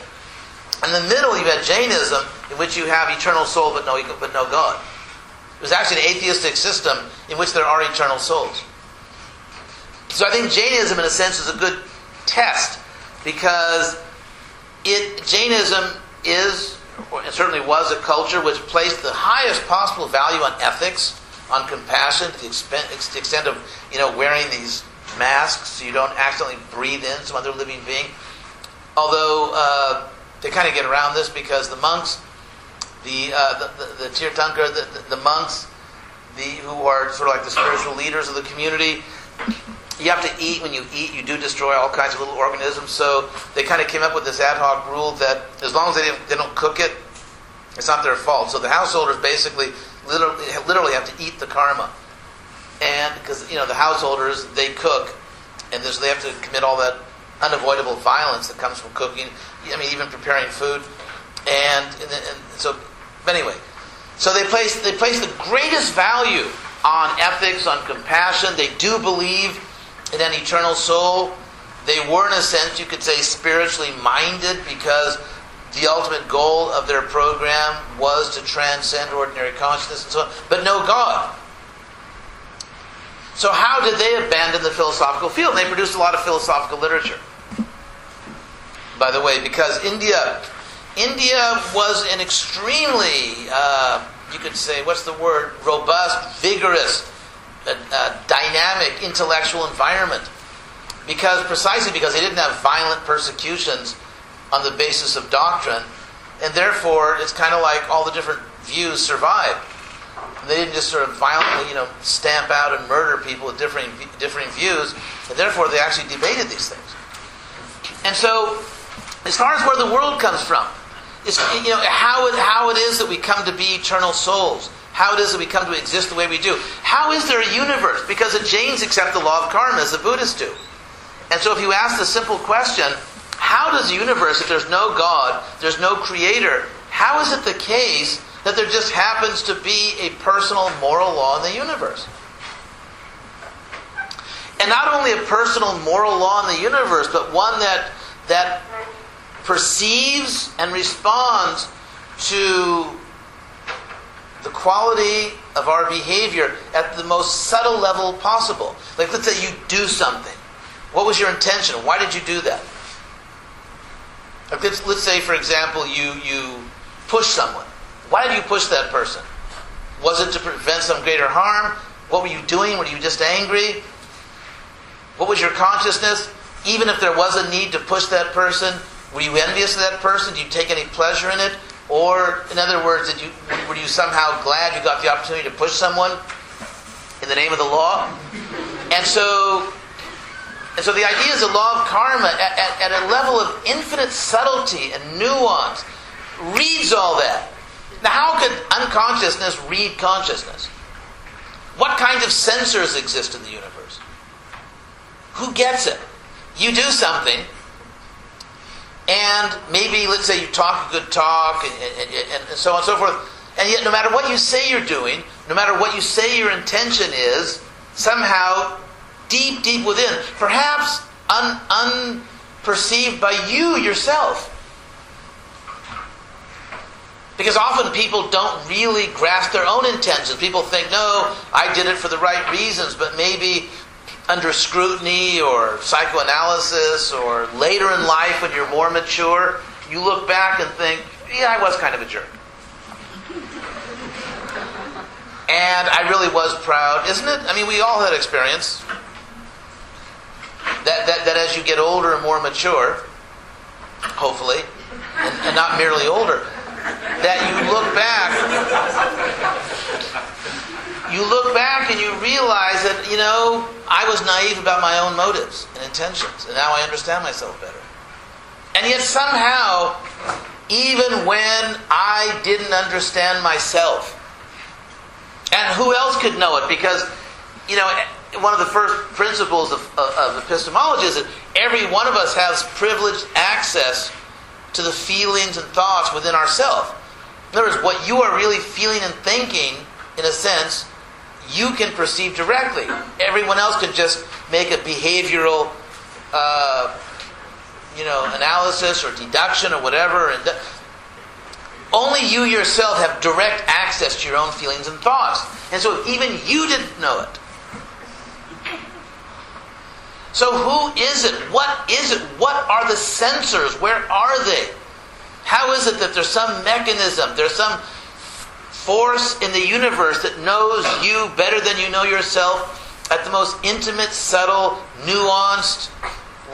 In the middle, you had Jainism, in which you have eternal soul but no, but no God. It was actually an atheistic system in which there are eternal souls. So I think Jainism, in a sense, is a good test because it Jainism is, and certainly was, a culture which placed the highest possible value on ethics, on compassion, to the extent, to the extent of you know wearing these masks so you don't accidentally breathe in some other living being. Although uh, they kind of get around this because the monks the, uh, the, the, the Tirthankar, the, the, the, monks, the, who are sort of like the spiritual leaders of the community, you have to eat. When you eat, you do destroy all kinds of little organisms. So they kind of came up with this ad hoc rule that as long as they, they don't cook it, it's not their fault. So the householders basically literally, literally have to eat the karma. And because, you know, the householders, they cook, and so they have to commit all that unavoidable violence that comes from cooking. I mean, even preparing food. And, and, and so anyway, so they place they place the greatest value on ethics, on compassion. They do believe in an eternal soul. They were, in a sense, you could say, spiritually minded because the ultimate goal of their program was to transcend ordinary consciousness and so on, but no God. So, how did they abandon the philosophical field? They produced a lot of philosophical literature. By the way, because India India was an extremely, uh, you could say, what's the word, robust, vigorous, uh, uh, dynamic intellectual environment. Because precisely because they didn't have violent persecutions on the basis of doctrine, and therefore it's kind of like all the different views survived. They didn't just sort of violently, you know, stamp out and murder people with differing differing views, and therefore they actually debated these things. And so, as far as where the world comes from, it's, you know, how it, how it is that we come to be eternal souls. How it is that we come to exist the way we do. How is there a universe? Because the Jains accept the law of karma as the Buddhists do. And so if you ask the simple question, how does the universe, if there's no God, there's no creator, how is it the case that there just happens to be a personal moral law in the universe? And not only a personal moral law in the universe, but one that that perceives and responds to the quality of our behavior at the most subtle level possible. Like, let's say you do something. What was your intention? Why did you do that? Like let's, let's say, for example, you, you push someone. Why did you push that person? Was it to prevent some greater harm? What were you doing? Were you just angry? What was your consciousness? Even if there was a need to push that person, were you envious of that person? Did you take any pleasure in it? Or, in other words, did you, were you somehow glad you got the opportunity to push someone in the name of the law? And so, and so the idea is the law of karma at, at, at a level of infinite subtlety and nuance reads all that. Now, how could unconsciousness read consciousness? What kinds of sensors exist in the universe? Who gets it? You do something, and maybe, let's say, you talk a good talk and, and, and, so on and so forth. And yet, no matter what you say you're doing, no matter what you say your intention is, somehow, deep, deep within, perhaps un, unperceived by you yourself. Because often people don't really grasp their own intentions. People think, no, I did it for the right reasons, but maybe under scrutiny or psychoanalysis or later in life when you're more mature, you look back and think, yeah, I was kind of a jerk. And I really was proud, isn't it? I mean, we all had experience. That, that, that as you get older and more mature, hopefully, and, and not merely older, that you look back, you look back and you realize that, you know, I was naive about my own motives and intentions, and now I understand myself better. And yet somehow, even when I didn't understand myself, and who else could know it? Because, you know, one of the first principles of, of, of, epistemology is that every one of us has privileged access to the feelings and thoughts within ourselves. In other words, what you are really feeling and thinking, in a sense, you can perceive directly. Everyone else can just make a behavioral, uh, you know, analysis or deduction or whatever, and only you yourself have direct access to your own feelings and thoughts. And so even you didn't know it. So who is it? What is it? What are the sensors? Where are they? How is it that there's some mechanism, there's some force in the universe that knows you better than you know yourself at the most intimate, subtle, nuanced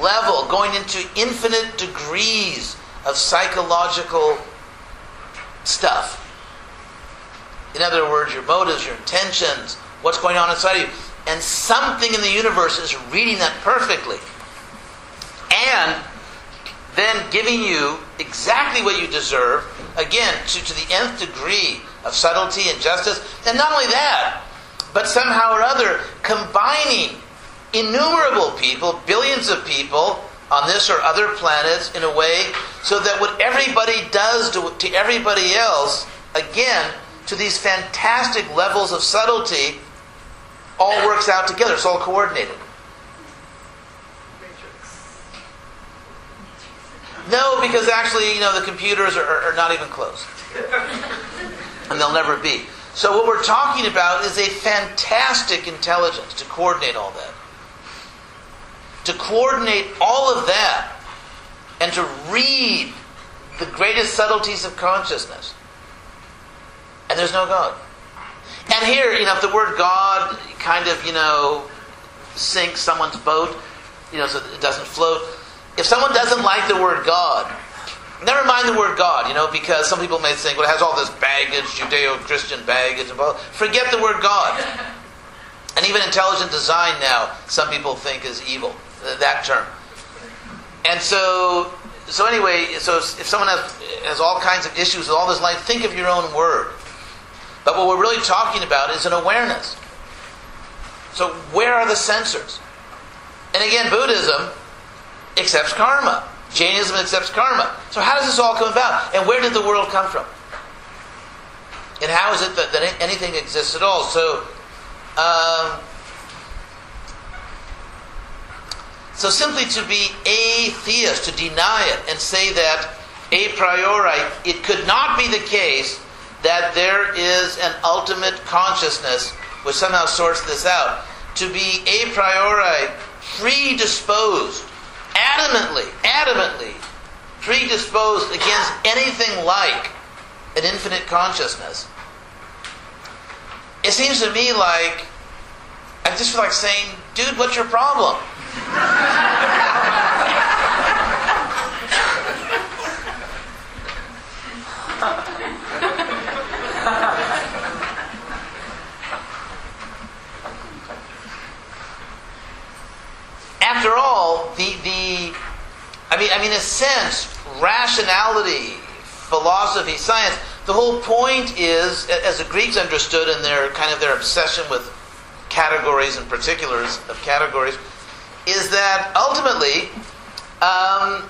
level, going into infinite degrees of psychological stuff. In other words, your motives, your intentions, what's going on inside of you. And something in the universe is reading that perfectly. And then giving you exactly what you deserve, again, to, to the nth degree of subtlety and justice. And not only that, but somehow or other combining innumerable people, billions of people, on this or other planets in a way so that what everybody does to, to everybody else, again, to these fantastic levels of subtlety, all works out together. It's all coordinated. No, because actually, you know, the computers are, are not even close. and they'll never be. So, what we're talking about is a fantastic intelligence to coordinate all that to coordinate all of that and to read the greatest subtleties of consciousness. And there's no God. And here, you know, if the word God kind of, you know, sinks someone's boat, you know, so it doesn't float. If someone doesn't like the word God, never mind the word God, you know, because some people may think, well, it has all this baggage, Judeo Christian baggage involved. Forget the word God. And even intelligent design now, some people think is evil uh, that term. And so, so anyway, so if someone has, has all kinds of issues with all this life, think of your own word. But what we're really talking about is an awareness. So where are the sensors? And again, Buddhism accepts karma. Jainism accepts karma. So how does this all come about? And where did the world come from? And how is it that, that anything exists at all? So, um, So simply to be atheist, to deny it, and say that a priori it could not be the case that there is an ultimate consciousness which somehow sorts this out. To be a priori predisposed, adamantly, adamantly predisposed against anything like an infinite consciousness. It seems to me like I just feel like saying, dude, what's your problem? After all, the, the I mean, I mean, in a sense, rationality, philosophy, science, the whole point is, as the Greeks understood in their kind of their obsession with categories and particulars of categories, is that ultimately um,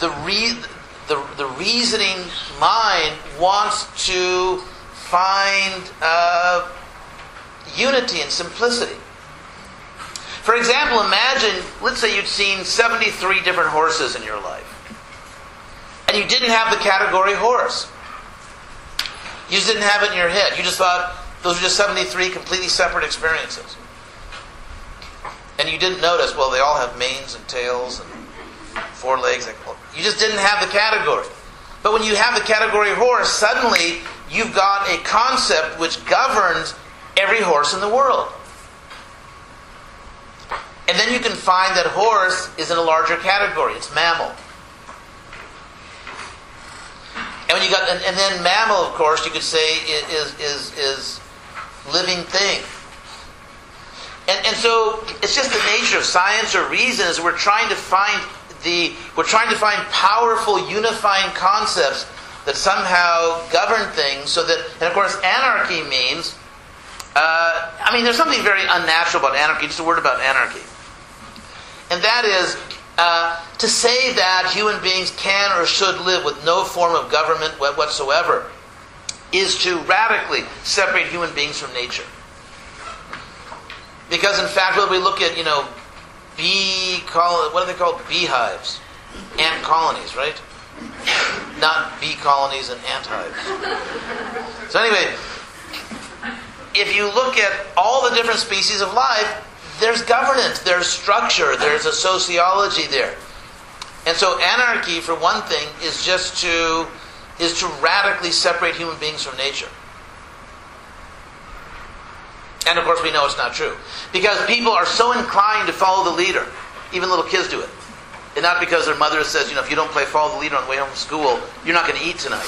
the, re- the, the reasoning mind wants to find uh, unity and simplicity. For example, imagine, let's say you'd seen 73 different horses in your life, you didn't have the category horse. You just didn't have it in your head. You just thought those were just 73 completely separate experiences. and you didn't notice, well, they all have manes and tails and four legs. You just didn't have the category. But when you have the category horse, suddenly you've got a concept which governs every horse in the world. And then you can find that horse is in a larger category. It's mammal. And when you got and, and then mammal, of course, you could say is is is living thing. And, and so it's just the nature of science or reason is we're trying to find the we're trying to find powerful unifying concepts that somehow govern things so that and of course anarchy means uh, I mean there's something very unnatural about anarchy just a word about anarchy and that is uh, to say that human beings can or should live with no form of government whatsoever is to radically separate human beings from nature. Because in fact, when we look at, you know, bee col- what are they called? Beehives, ant colonies, right? Not bee colonies and ant hives. So anyway, if you look at all the different species of life, there's governance, there's structure, there's a sociology there. And so anarchy, for one thing, is just to is to radically separate human beings from nature. And of course, we know it's not true. Because people are so inclined to follow the leader. Even little kids do it. And not because their mother says, you know, if you don't play follow the leader on the way home from school, you're not going to eat tonight.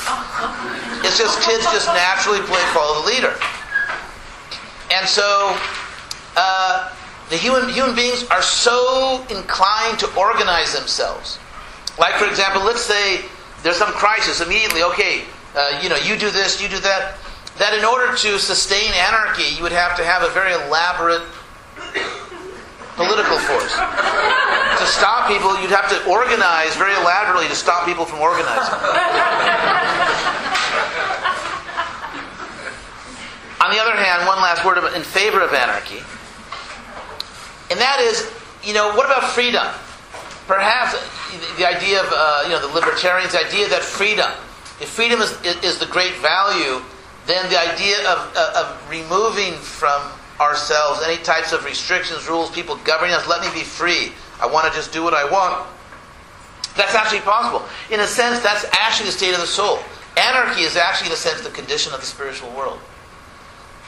It's just kids just naturally play follow the leader. And so, uh, the human, human beings are so inclined to organize themselves. Like, for example, let's say there's some crisis immediately, okay, uh, you know, you do this, you do that. That in order to sustain anarchy, you would have to have a very elaborate political force. to stop people, you'd have to organize very elaborately to stop people from organizing. On the other hand, one last word in favor of anarchy and that is, you know, what about freedom? Perhaps the idea of, uh, you know, the libertarians' idea that freedom, if freedom is, is the great value, then the idea of, of removing from ourselves any types of restrictions, rules, people governing us, let me be free. I want to just do what I want. That's actually possible. In a sense, that's actually the state of the soul. Anarchy is actually, in a sense, the condition of the spiritual world.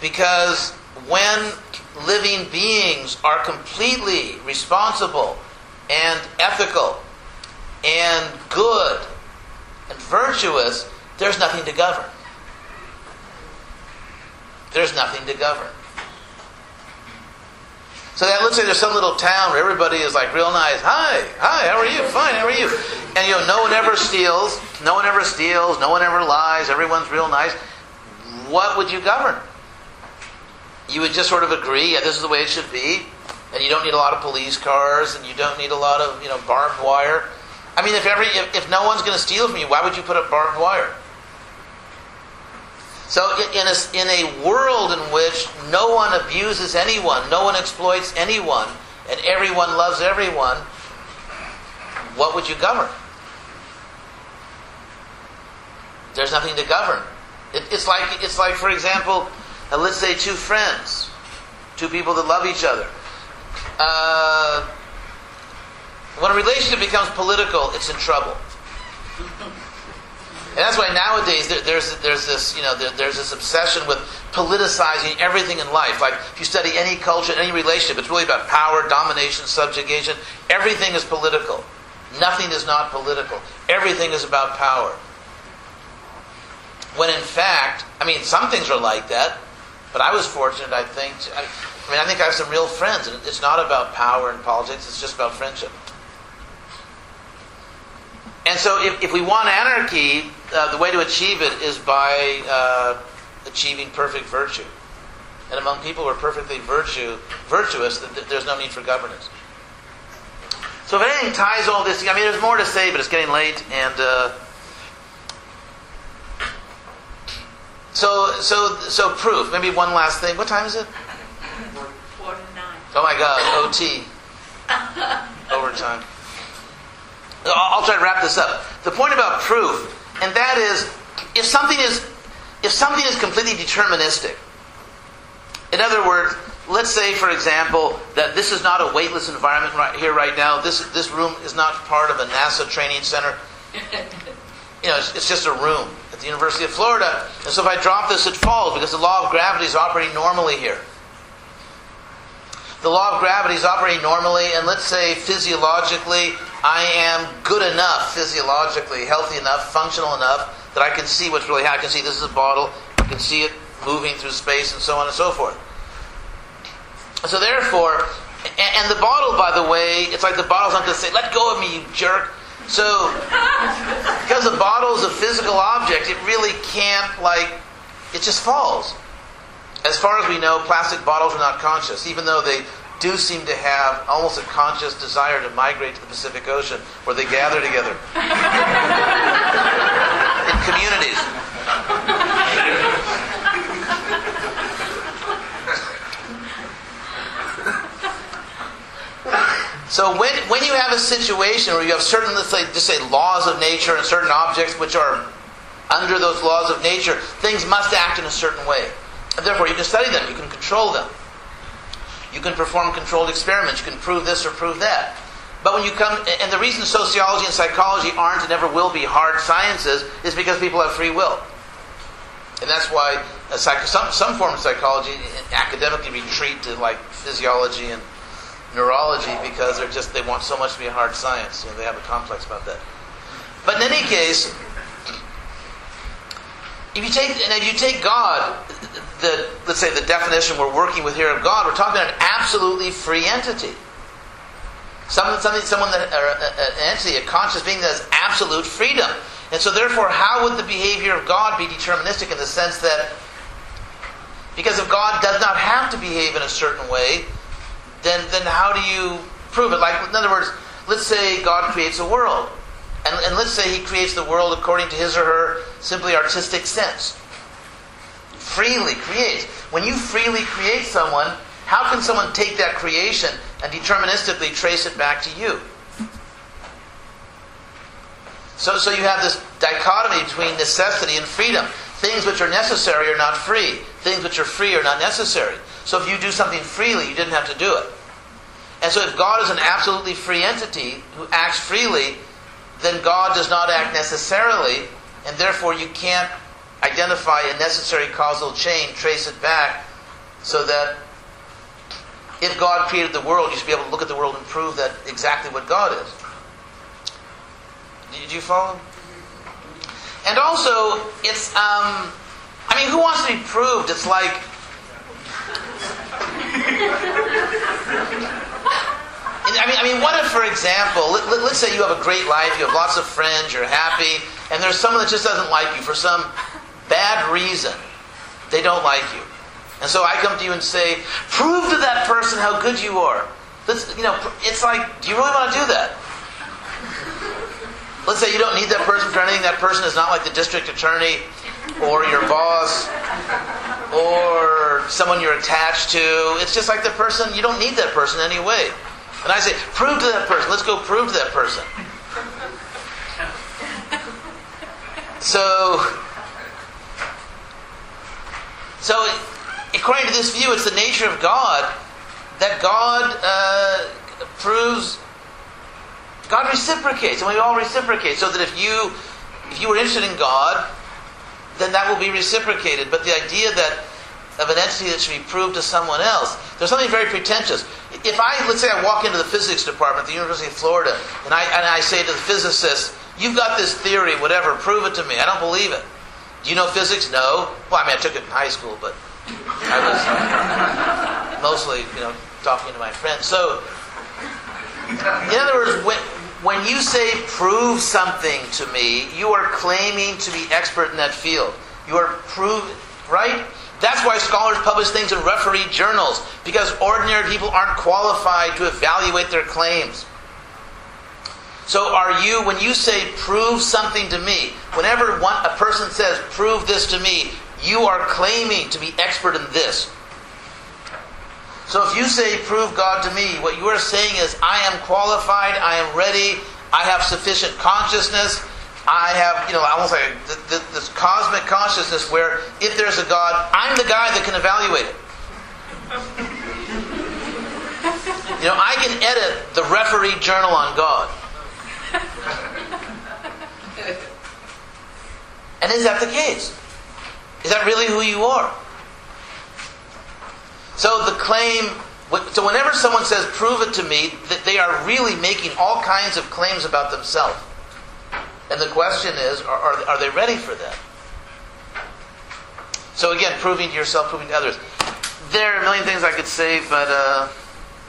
Because when living beings are completely responsible and ethical and good and virtuous, there's nothing to govern. There's nothing to govern. So that looks like there's some little town where everybody is like real nice. Hi, hi, how are you? Fine, how are you? And you know, no one ever steals, no one ever steals, no one ever lies, everyone's real nice. What would you govern? You would just sort of agree, yeah, this is the way it should be, and you don't need a lot of police cars, and you don't need a lot of you know barbed wire. I mean, if every if, if no one's going to steal from you, why would you put up barbed wire? So, in a, in a world in which no one abuses anyone, no one exploits anyone, and everyone loves everyone, what would you govern? There's nothing to govern. It, it's like it's like, for example, and let's say two friends, two people that love each other. Uh, when a relationship becomes political, it's in trouble. And that's why nowadays there, there's there's this you know there, there's this obsession with politicizing everything in life. Like if you study any culture, any relationship, it's really about power, domination, subjugation. Everything is political. Nothing is not political. Everything is about power. When in fact, I mean, some things are like that. But I was fortunate, I think. To, I, I mean, I think I have some real friends, and it's not about power and politics, it's just about friendship. And so, if, if we want anarchy, uh, the way to achieve it is by uh, achieving perfect virtue. And among people who are perfectly virtue, virtuous, there's no need for governance. So, if anything ties all this, I mean, there's more to say, but it's getting late, and. Uh, So, so, so proof. Maybe one last thing. What time is it? Four to nine. Oh my God, OT. Overtime. I'll try to wrap this up. The point about proof, and that is, if something is, if something is completely deterministic. In other words, let's say, for example, that this is not a weightless environment right here, right now. This this room is not part of a NASA training center. You know, it's, it's just a room at the University of Florida. And so if I drop this, it falls because the law of gravity is operating normally here. The law of gravity is operating normally, and let's say physiologically, I am good enough, physiologically, healthy enough, functional enough, that I can see what's really happening. I can see this is a bottle, I can see it moving through space, and so on and so forth. So therefore, and, and the bottle, by the way, it's like the bottle's not going to say, let go of me, you jerk. So, because a bottle is a physical object, it really can't, like, it just falls. As far as we know, plastic bottles are not conscious, even though they do seem to have almost a conscious desire to migrate to the Pacific Ocean where they gather together in communities. So when, when you have a situation where you have certain, let's say, just say laws of nature and certain objects which are under those laws of nature, things must act in a certain way. And therefore, you can study them, you can control them. You can perform controlled experiments, you can prove this or prove that. But when you come, and the reason sociology and psychology aren't and never will be hard sciences is because people have free will. And that's why psych- some, some form of psychology academically retreat to like physiology and neurology because they're just they want so much to be a hard science. You know, they have a complex about that. But in any case, if you take and if you take God, the let's say the definition we're working with here of God, we're talking about an absolutely free entity. Something, someone that, or uh, uh, an entity, a conscious being that has absolute freedom. And so, therefore, how would the behavior of God be deterministic in the sense that, because if God does not have to behave in a certain way, then, then how do you prove it? Like, in other words, let's say God creates a world. And, and let's say he creates the world according to his or her simply artistic sense. Freely creates. When you freely create someone, how can someone take that creation and deterministically trace it back to you? So, so you have this dichotomy between necessity and freedom. Things which are necessary are not free. Things which are free are not necessary. So if you do something freely, you didn't have to do it. And so if God is an absolutely free entity who acts freely, then God does not act necessarily, and therefore you can't identify a necessary causal chain, trace it back, so that if God created the world, you should be able to look at the world and prove that exactly what God is. Did you follow? And also, it's, um, I mean, who wants to be proved? It's like, I mean, I mean, what if, for example, let, us say you have a great life, you have lots of friends, you're happy, and there's someone that just doesn't like you for some bad reason. They don't like you. And so I come to you and say, prove to that person how good you are. Let's, you know, it's like, do you really want to do that? Let's say you don't need that person for anything. That person is not like the district attorney or your boss or someone you're attached to. It's just like the person, you don't need that person anyway. And I say, prove to that person. Let's go prove to that person. So, so according to this view, it's the nature of God that God uh, proves. God reciprocates, and we all reciprocate. So that if you if you were interested in God, then that will be reciprocated. But the idea that of an entity that should be proved to someone else, there's something very pretentious. If I let's say I walk into the physics department at the University of Florida, and I and I say to the physicist, "You've got this theory, whatever, prove it to me." I don't believe it. Do you know physics? No. Well, I mean, I took it in high school, but I was mostly, you know, talking to my friends. So, in other words, when, when you say prove something to me, you are claiming to be expert in that field. You are proving, right? That's why scholars publish things in refereed journals, because ordinary people aren't qualified to evaluate their claims. So, are you, when you say prove something to me, whenever one, a person says prove this to me, you are claiming to be expert in this. So if you say, prove God to me, what you are saying is, I am qualified, I am ready, I have sufficient consciousness, I have, you know, almost like this cosmic consciousness where if there's a God, I'm the guy that can evaluate it. You know, I can edit the referee journal on God. and is that the case? Is that really who you are? So the claim, so whenever someone says, prove it to me, that they are really making all kinds of claims about themselves. And the question is, are, are, are they ready for that? So again, proving to yourself, proving to others. There are a million things I could say, but uh,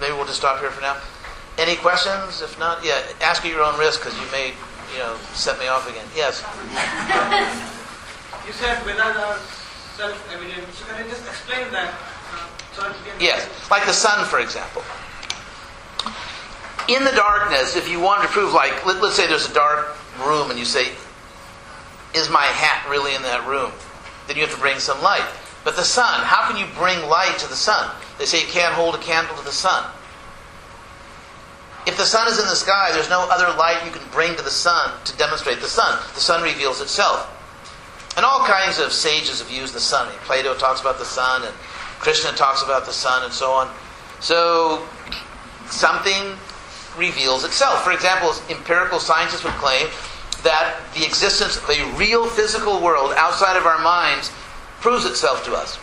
maybe we'll just stop here for now. Any questions? If not, yeah, ask at your own risk because you may, you know, set me off again. Yes. You said Vedanta self-evident. So can you just explain that? Yes, like the sun, for example. In the darkness, if you wanted to prove, like, let, us say there's a dark room and you say, is my hat really in that room? Then you have to bring some light. But the sun, how can you bring light to the sun? They say you can't hold a candle to the sun. If the sun is in the sky, there's no other light you can bring to the sun to demonstrate the sun. The sun reveals itself. And all kinds of sages have used the sun. Plato talks about the sun, and Krishna talks about the sun, and so on. So, something reveals itself. For example, empirical scientists would claim that the existence of a real physical world outside of our minds proves itself to us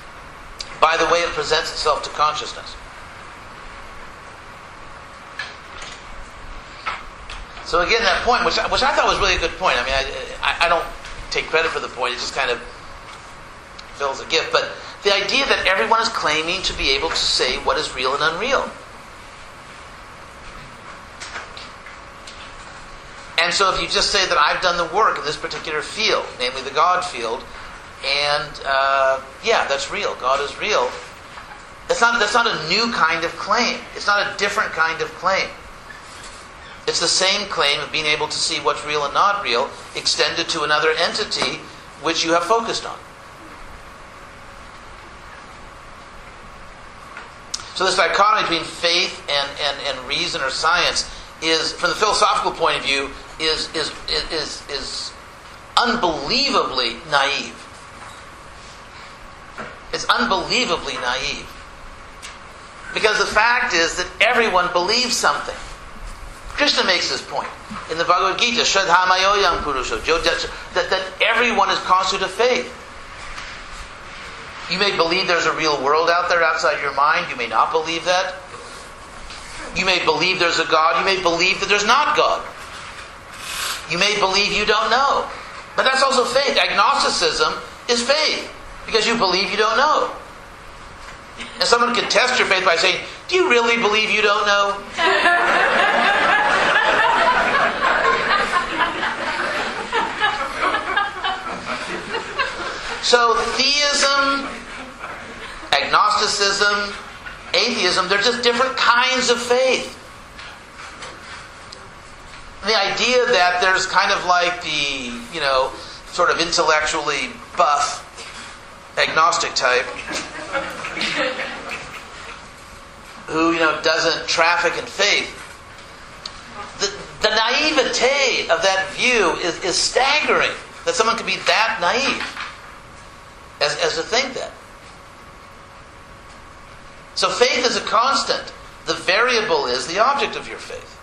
by the way it presents itself to consciousness. So again, that point, which I, which I thought was really a good point. I mean, I, I, I don't take credit for the point; it just kind of fills a gift. But the idea that everyone is claiming to be able to say what is real and unreal. And so, if you just say that I've done the work in this particular field, namely the God field, and uh, yeah, that's real. God is real. That's not, that's not a new kind of claim. It's not a different kind of claim. It's the same claim of being able to see what's real and not real extended to another entity which you have focused on. So this dichotomy between faith and, and, and reason or science is, from the philosophical point of view, is, is, is, is unbelievably naive. It's unbelievably naive. Because the fact is that everyone believes something. Krishna makes this point in the Bhagavad Gita, Shradhamayoyam Purusha, that, that everyone is constituted of faith. You may believe there's a real world out there outside your mind. You may not believe that. You may believe there's a God. You may believe that there's not God. You may believe you don't know. But that's also faith. Agnosticism is faith because you believe you don't know. And someone could test your faith by saying, Do you really believe you don't know? so, theism, agnosticism, atheism, they're just different kinds of faith. The idea that there's kind of like the, you know, sort of intellectually buff agnostic type who, you know, doesn't traffic in faith. The, the naivete of that view is, is staggering that someone could be that naive as, as to think that. So faith is a constant. The variable is the object of your faith.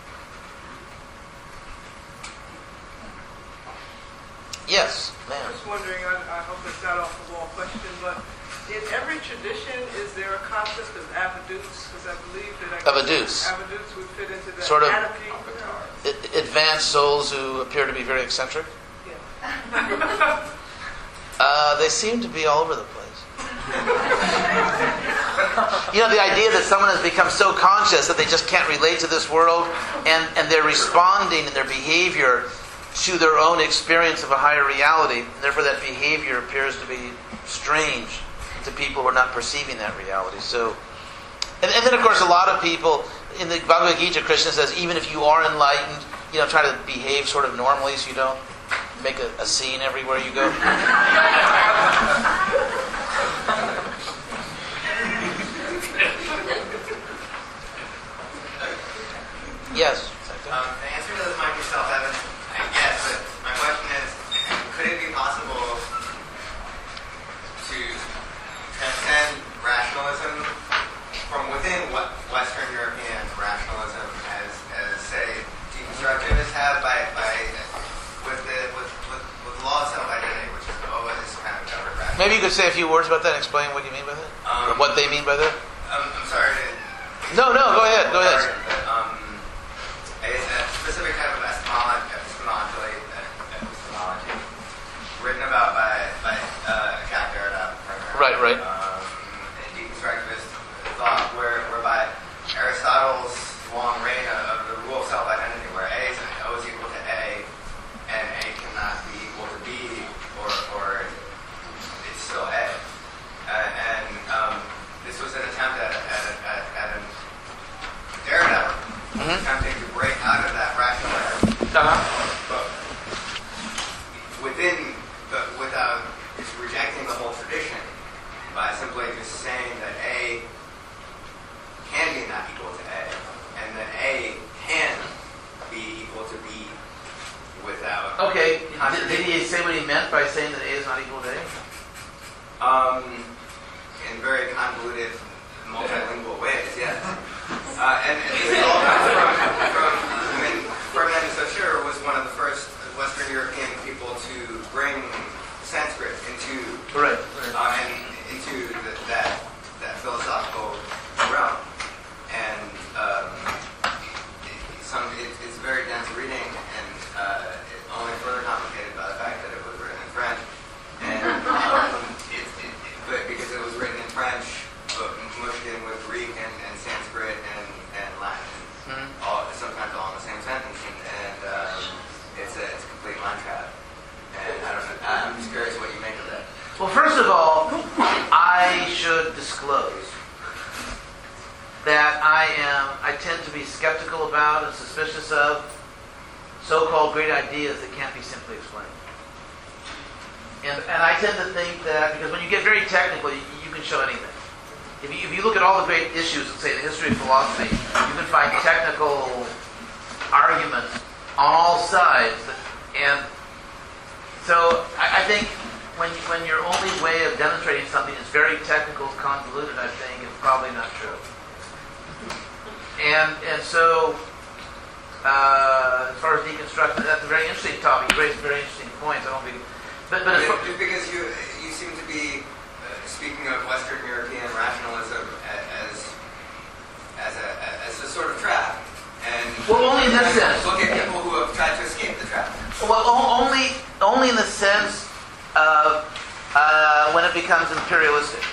Yes, I ma'am. was wondering, I, I hope it's not off the wall question, but in every tradition, is there a concept of avadutes? Because I believe that I Avadutes. avadutes would fit into that Sort of-. Advanced souls who appear to be very eccentric. Yeah. Uh, they seem to be all over the place. you know, the idea that someone has become so conscious that they just can't relate to this world and, and they're responding in their behavior to their own experience of a higher reality. Therefore, that behavior appears to be strange to people who are not perceiving that reality. So, and, and then, of course, a lot of people in the Bhagavad Gita, Krishna says, even if you are enlightened, you know, try to behave sort of normally so you don't make a, a scene everywhere you go. yes. Um, the answer to this might be self-evident, I guess, but my question is, could it be possible to transcend rationalism from within what Western European rationalism maybe you could say a few words about that and explain what you mean by that? or Um, what they mean by that? I'm, I'm sorry No, no, go ahead, go ahead. But, um, a, a specific type of epistemology, epistemology, uh, epistemology written about by, by uh, Jacques Derrida. Right, right. Um, and deconstructivist thought, where, whereby Aristotle's long reign of, of the rule of self-identity, where A is always equal to A, and A cannot be equal to B, or, or it's still A. Uh, and um, this was an attempt at, at, at, at an Derrida Mhm. attempting to break out of that rationalism, Uh-huh. but within, but without just rejecting the whole tradition by simply just saying that A can be not equal to A, and that A can be equal to B without Okay, did, did he say what he meant by saying that A is not equal to A? Um, in very convoluted, multilingual ways, yes. Uh, and, and this all comes from, from I mean, Ferdinand de Saussure was one of the first Western European people to bring Sanskrit into Right. uh, and into the, that that philosophical realm. And um, it, some, it, it's very dense reading, and uh, it only further complicated by the fact that it was written in French. And um, it, it, it, but because it was written in French, but mushed in with Greek and, and Sanskrit and, and Latin, Mhm. all sometimes all in the same sentence, and, and um, it's a it's a complete mind trap. And I don't know. I'm just curious what you make of that. Well, first of all, I should disclose that I am, I tend to be skeptical about and suspicious of so-called great ideas that can't be simply explained. And, and I tend to think that, because when you get very technical, you, you can show anything. If you, if you look at all the great issues, let's say the history of philosophy, you can find technical arguments on all sides. And so I, I think when, when your only way of demonstrating something is very technical, convoluted, I think it's probably not true. And, and so, uh, as far as deconstruction, that's a very interesting topic. You raised very interesting points. I don't think, but, but far, Just because you you seem to be uh, speaking of Western European rationalism as as a as a sort of trap, and Well, only in that sense. Look at people who have tried to escape the trap. Well, only only in the sense of uh, when it becomes imperialistic.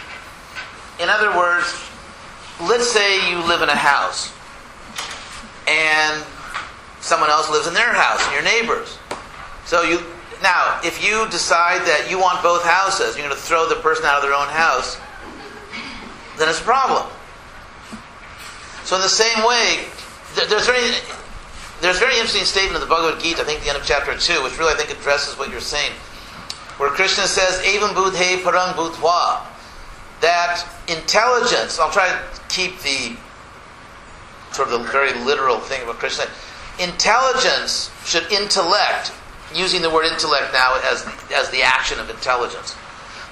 In other words, let's say you live in a house, and someone else lives in their house, and your neighbors. So you now, if you decide that you want both houses, you're going to throw the person out of their own house, then it's a problem. So in the same way, there's very there's a very interesting statement in the Bhagavad Gita, I think the end of chapter 2, which really I think addresses what you're saying, where Krishna says, Evam budhe parang bhutva, that intelligence, I'll try to keep the sort of the very literal thing about Krishna, intelligence should intellect, using the word intellect now as, as the action of intelligence,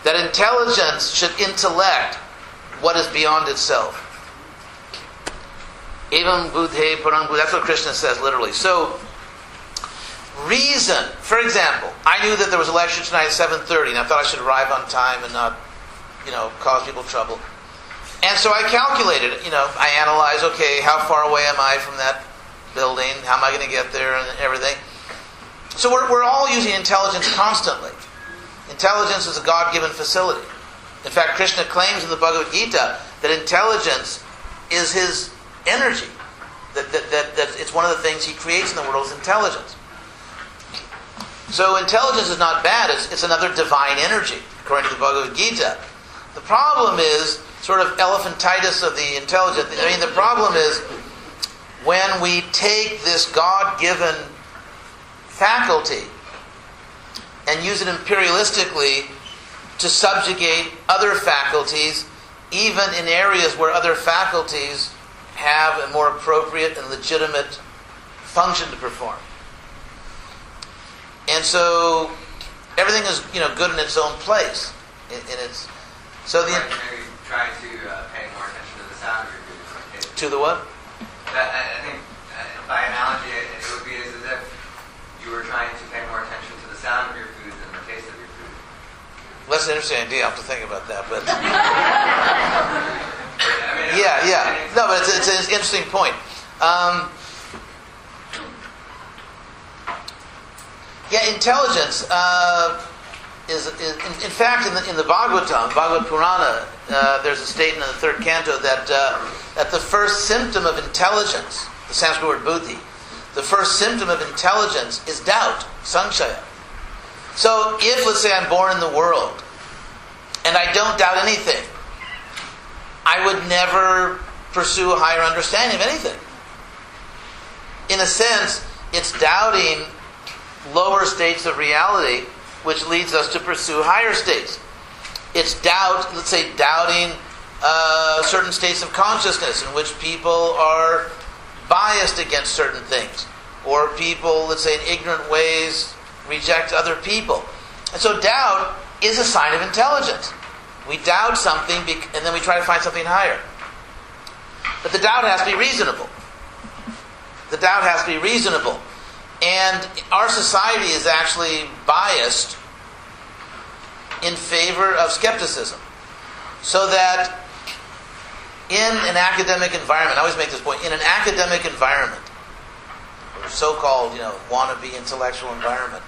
that intelligence should intellect what is beyond itself. Evam budhe parang. That's what Krishna says literally. So, reason. For example, I knew that there was a lecture tonight at 7.30 and I thought I should arrive on time and not, you know, cause people trouble. And so I calculated, you know, I analyzed, okay, how far away am I from that building? How am I going to get there and everything? So we're, we're all using intelligence constantly. Intelligence is a God-given facility. In fact, Krishna claims in the Bhagavad Gita that intelligence is his energy. That, that, that, that it's one of the things he creates in the world is intelligence. So intelligence is not bad, it's, it's another divine energy, according to the Bhagavad Gita. The problem is sort of elephantitis of the intelligence. I mean, the problem is when we take this God given faculty and use it imperialistically to subjugate other faculties, even in areas where other faculties have a more appropriate and legitimate function to perform. And so everything is, you know, good in its own place. In, in its so the try to uh, pay more attention to the your to the what? That, I I think, uh, by analogy, it, it would be as, as if you were trying to pay more attention to the sound of your food than the taste of your food. Well, that's an interesting idea. I'll have to think about that. But I mean, yeah, yeah. No, but it's, it's an interesting point. Um, yeah, intelligence uh, is, is in, in fact, in the, in the Bhagavatam, Bhagavata Purana, uh, there's a statement in the third canto that, uh, that the first symptom of intelligence, the Sanskrit word buddhi, the first symptom of intelligence is doubt, sanshaya. So if, let's say, I'm born in the world and I don't doubt anything, I would never pursue a higher understanding of anything. In a sense, it's doubting lower states of reality which leads us to pursue higher states. It's doubt, let's say, doubting uh, certain states of consciousness in which people are biased against certain things, or people, let's say, in ignorant ways reject other people. And so doubt is a sign of intelligence. We doubt something and then we try to find something higher. But the doubt has to be reasonable. The doubt has to be reasonable. And our society is actually biased in favor of skepticism. So that in an academic environment, I always make this point, in an academic environment, or so-called, you know, wannabe intellectual environment,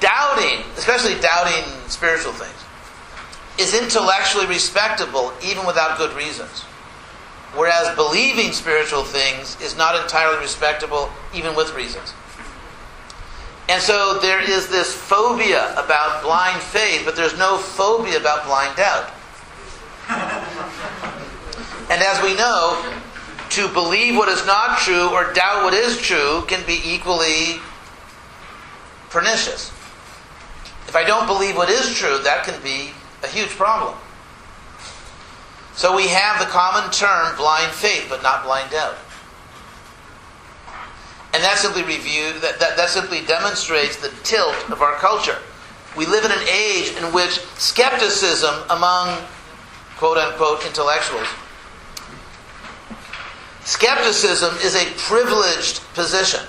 doubting, especially doubting spiritual things, is intellectually respectable even without good reasons. Whereas believing spiritual things is not entirely respectable even with reasons. And so there is this phobia about blind faith, but there's no phobia about blind doubt. And as we know, to believe what is not true or doubt what is true can be equally pernicious. If I don't believe what is true, that can be a huge problem. So we have the common term blind faith, but not blind doubt. And that simply reviewed that, that, that simply demonstrates the tilt of our culture. We live in an age in which skepticism among quote unquote intellectuals skepticism is a privileged position.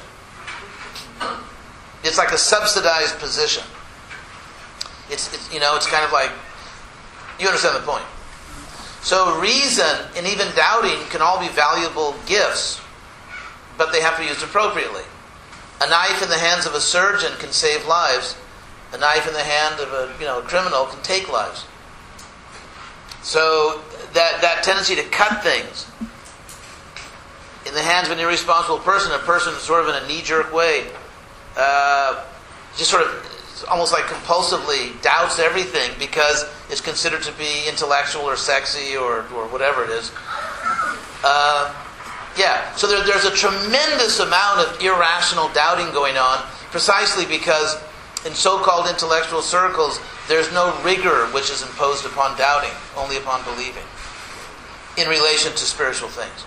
It's like a subsidized position. It's, it's you know, it's kind of like you understand the point. So reason and even doubting can all be valuable gifts, but they have to be used appropriately. A knife in the hands of a surgeon can save lives. A knife in the hand of a you know a criminal can take lives. So that that tendency to cut things in the hands of an irresponsible person, a person sort of in a knee-jerk way, uh, just sort of almost like compulsively doubts everything because it's considered to be intellectual or sexy or, or whatever it is. Uh, yeah, so there, there's a tremendous amount of irrational doubting going on precisely because in so-called intellectual circles there's no rigor which is imposed upon doubting, only upon believing in relation to spiritual things.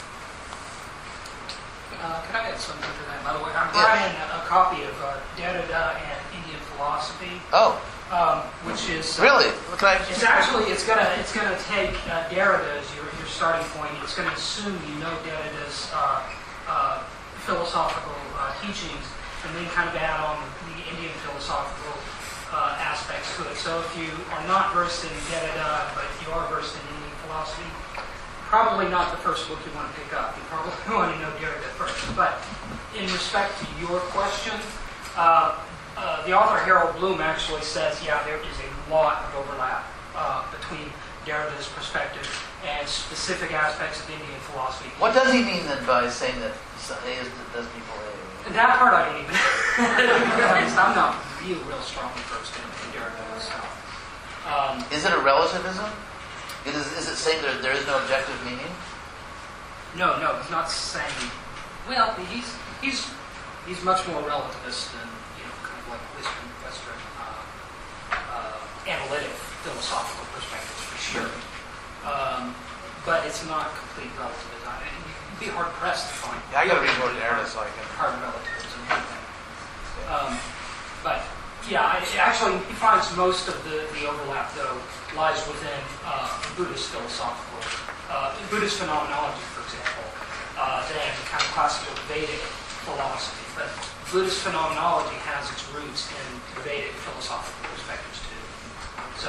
Uh, can I add something to that? By the way, I'm Yeah. buying a, a copy of uh, Derrida and Indian Philosophy, Oh, um, which is uh, really? I- It's actually it's gonna it's gonna take uh, Derrida as your, your starting point. It's gonna assume you know Derrida's uh, uh, philosophical uh, teachings, and then kind of add on Indian philosophical uh, aspects to it. So if you are not versed in Derrida, but you are versed in Indian philosophy, probably not the first book you want to pick up. You probably want to know Derrida first. But in respect to your question, uh, uh, the author Harold Bloom actually says, yeah, there is a lot of overlap uh, between Derrida's perspective and specific aspects of Indian philosophy. What does he mean then by saying that does A? That part I don't even. I'm not real, real strongly versed in, in Derrida myself. Um, Is it a relativism? It is, is it saying that there is no objective meaning? No, no, he's not saying. Well, he's he's he's much more relativist than you know, kind of like Western Western uh, uh, analytic philosophical perspectives for sure. Um, but it's not complete relativism. Be hard pressed to find. Yeah, I gotta read more Derrida so I can. hard relativism. Um, but yeah, I, actually, he finds most of the, the overlap though lies within uh, Buddhist philosophical, uh, Buddhist phenomenology, for example, uh, than kind of classical Vedic philosophy. But Buddhist phenomenology has its roots in Vedic philosophical perspectives too. So,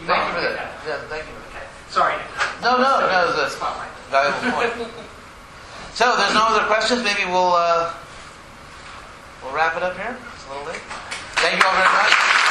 you Thank might you for to that. Yeah, thank you. Okay, sorry. No, no, no, that's- Spotlight. Valuable point. So, there's no other questions. Maybe we'll uh, we'll wrap it up here. It's a little late. Thank you all very much.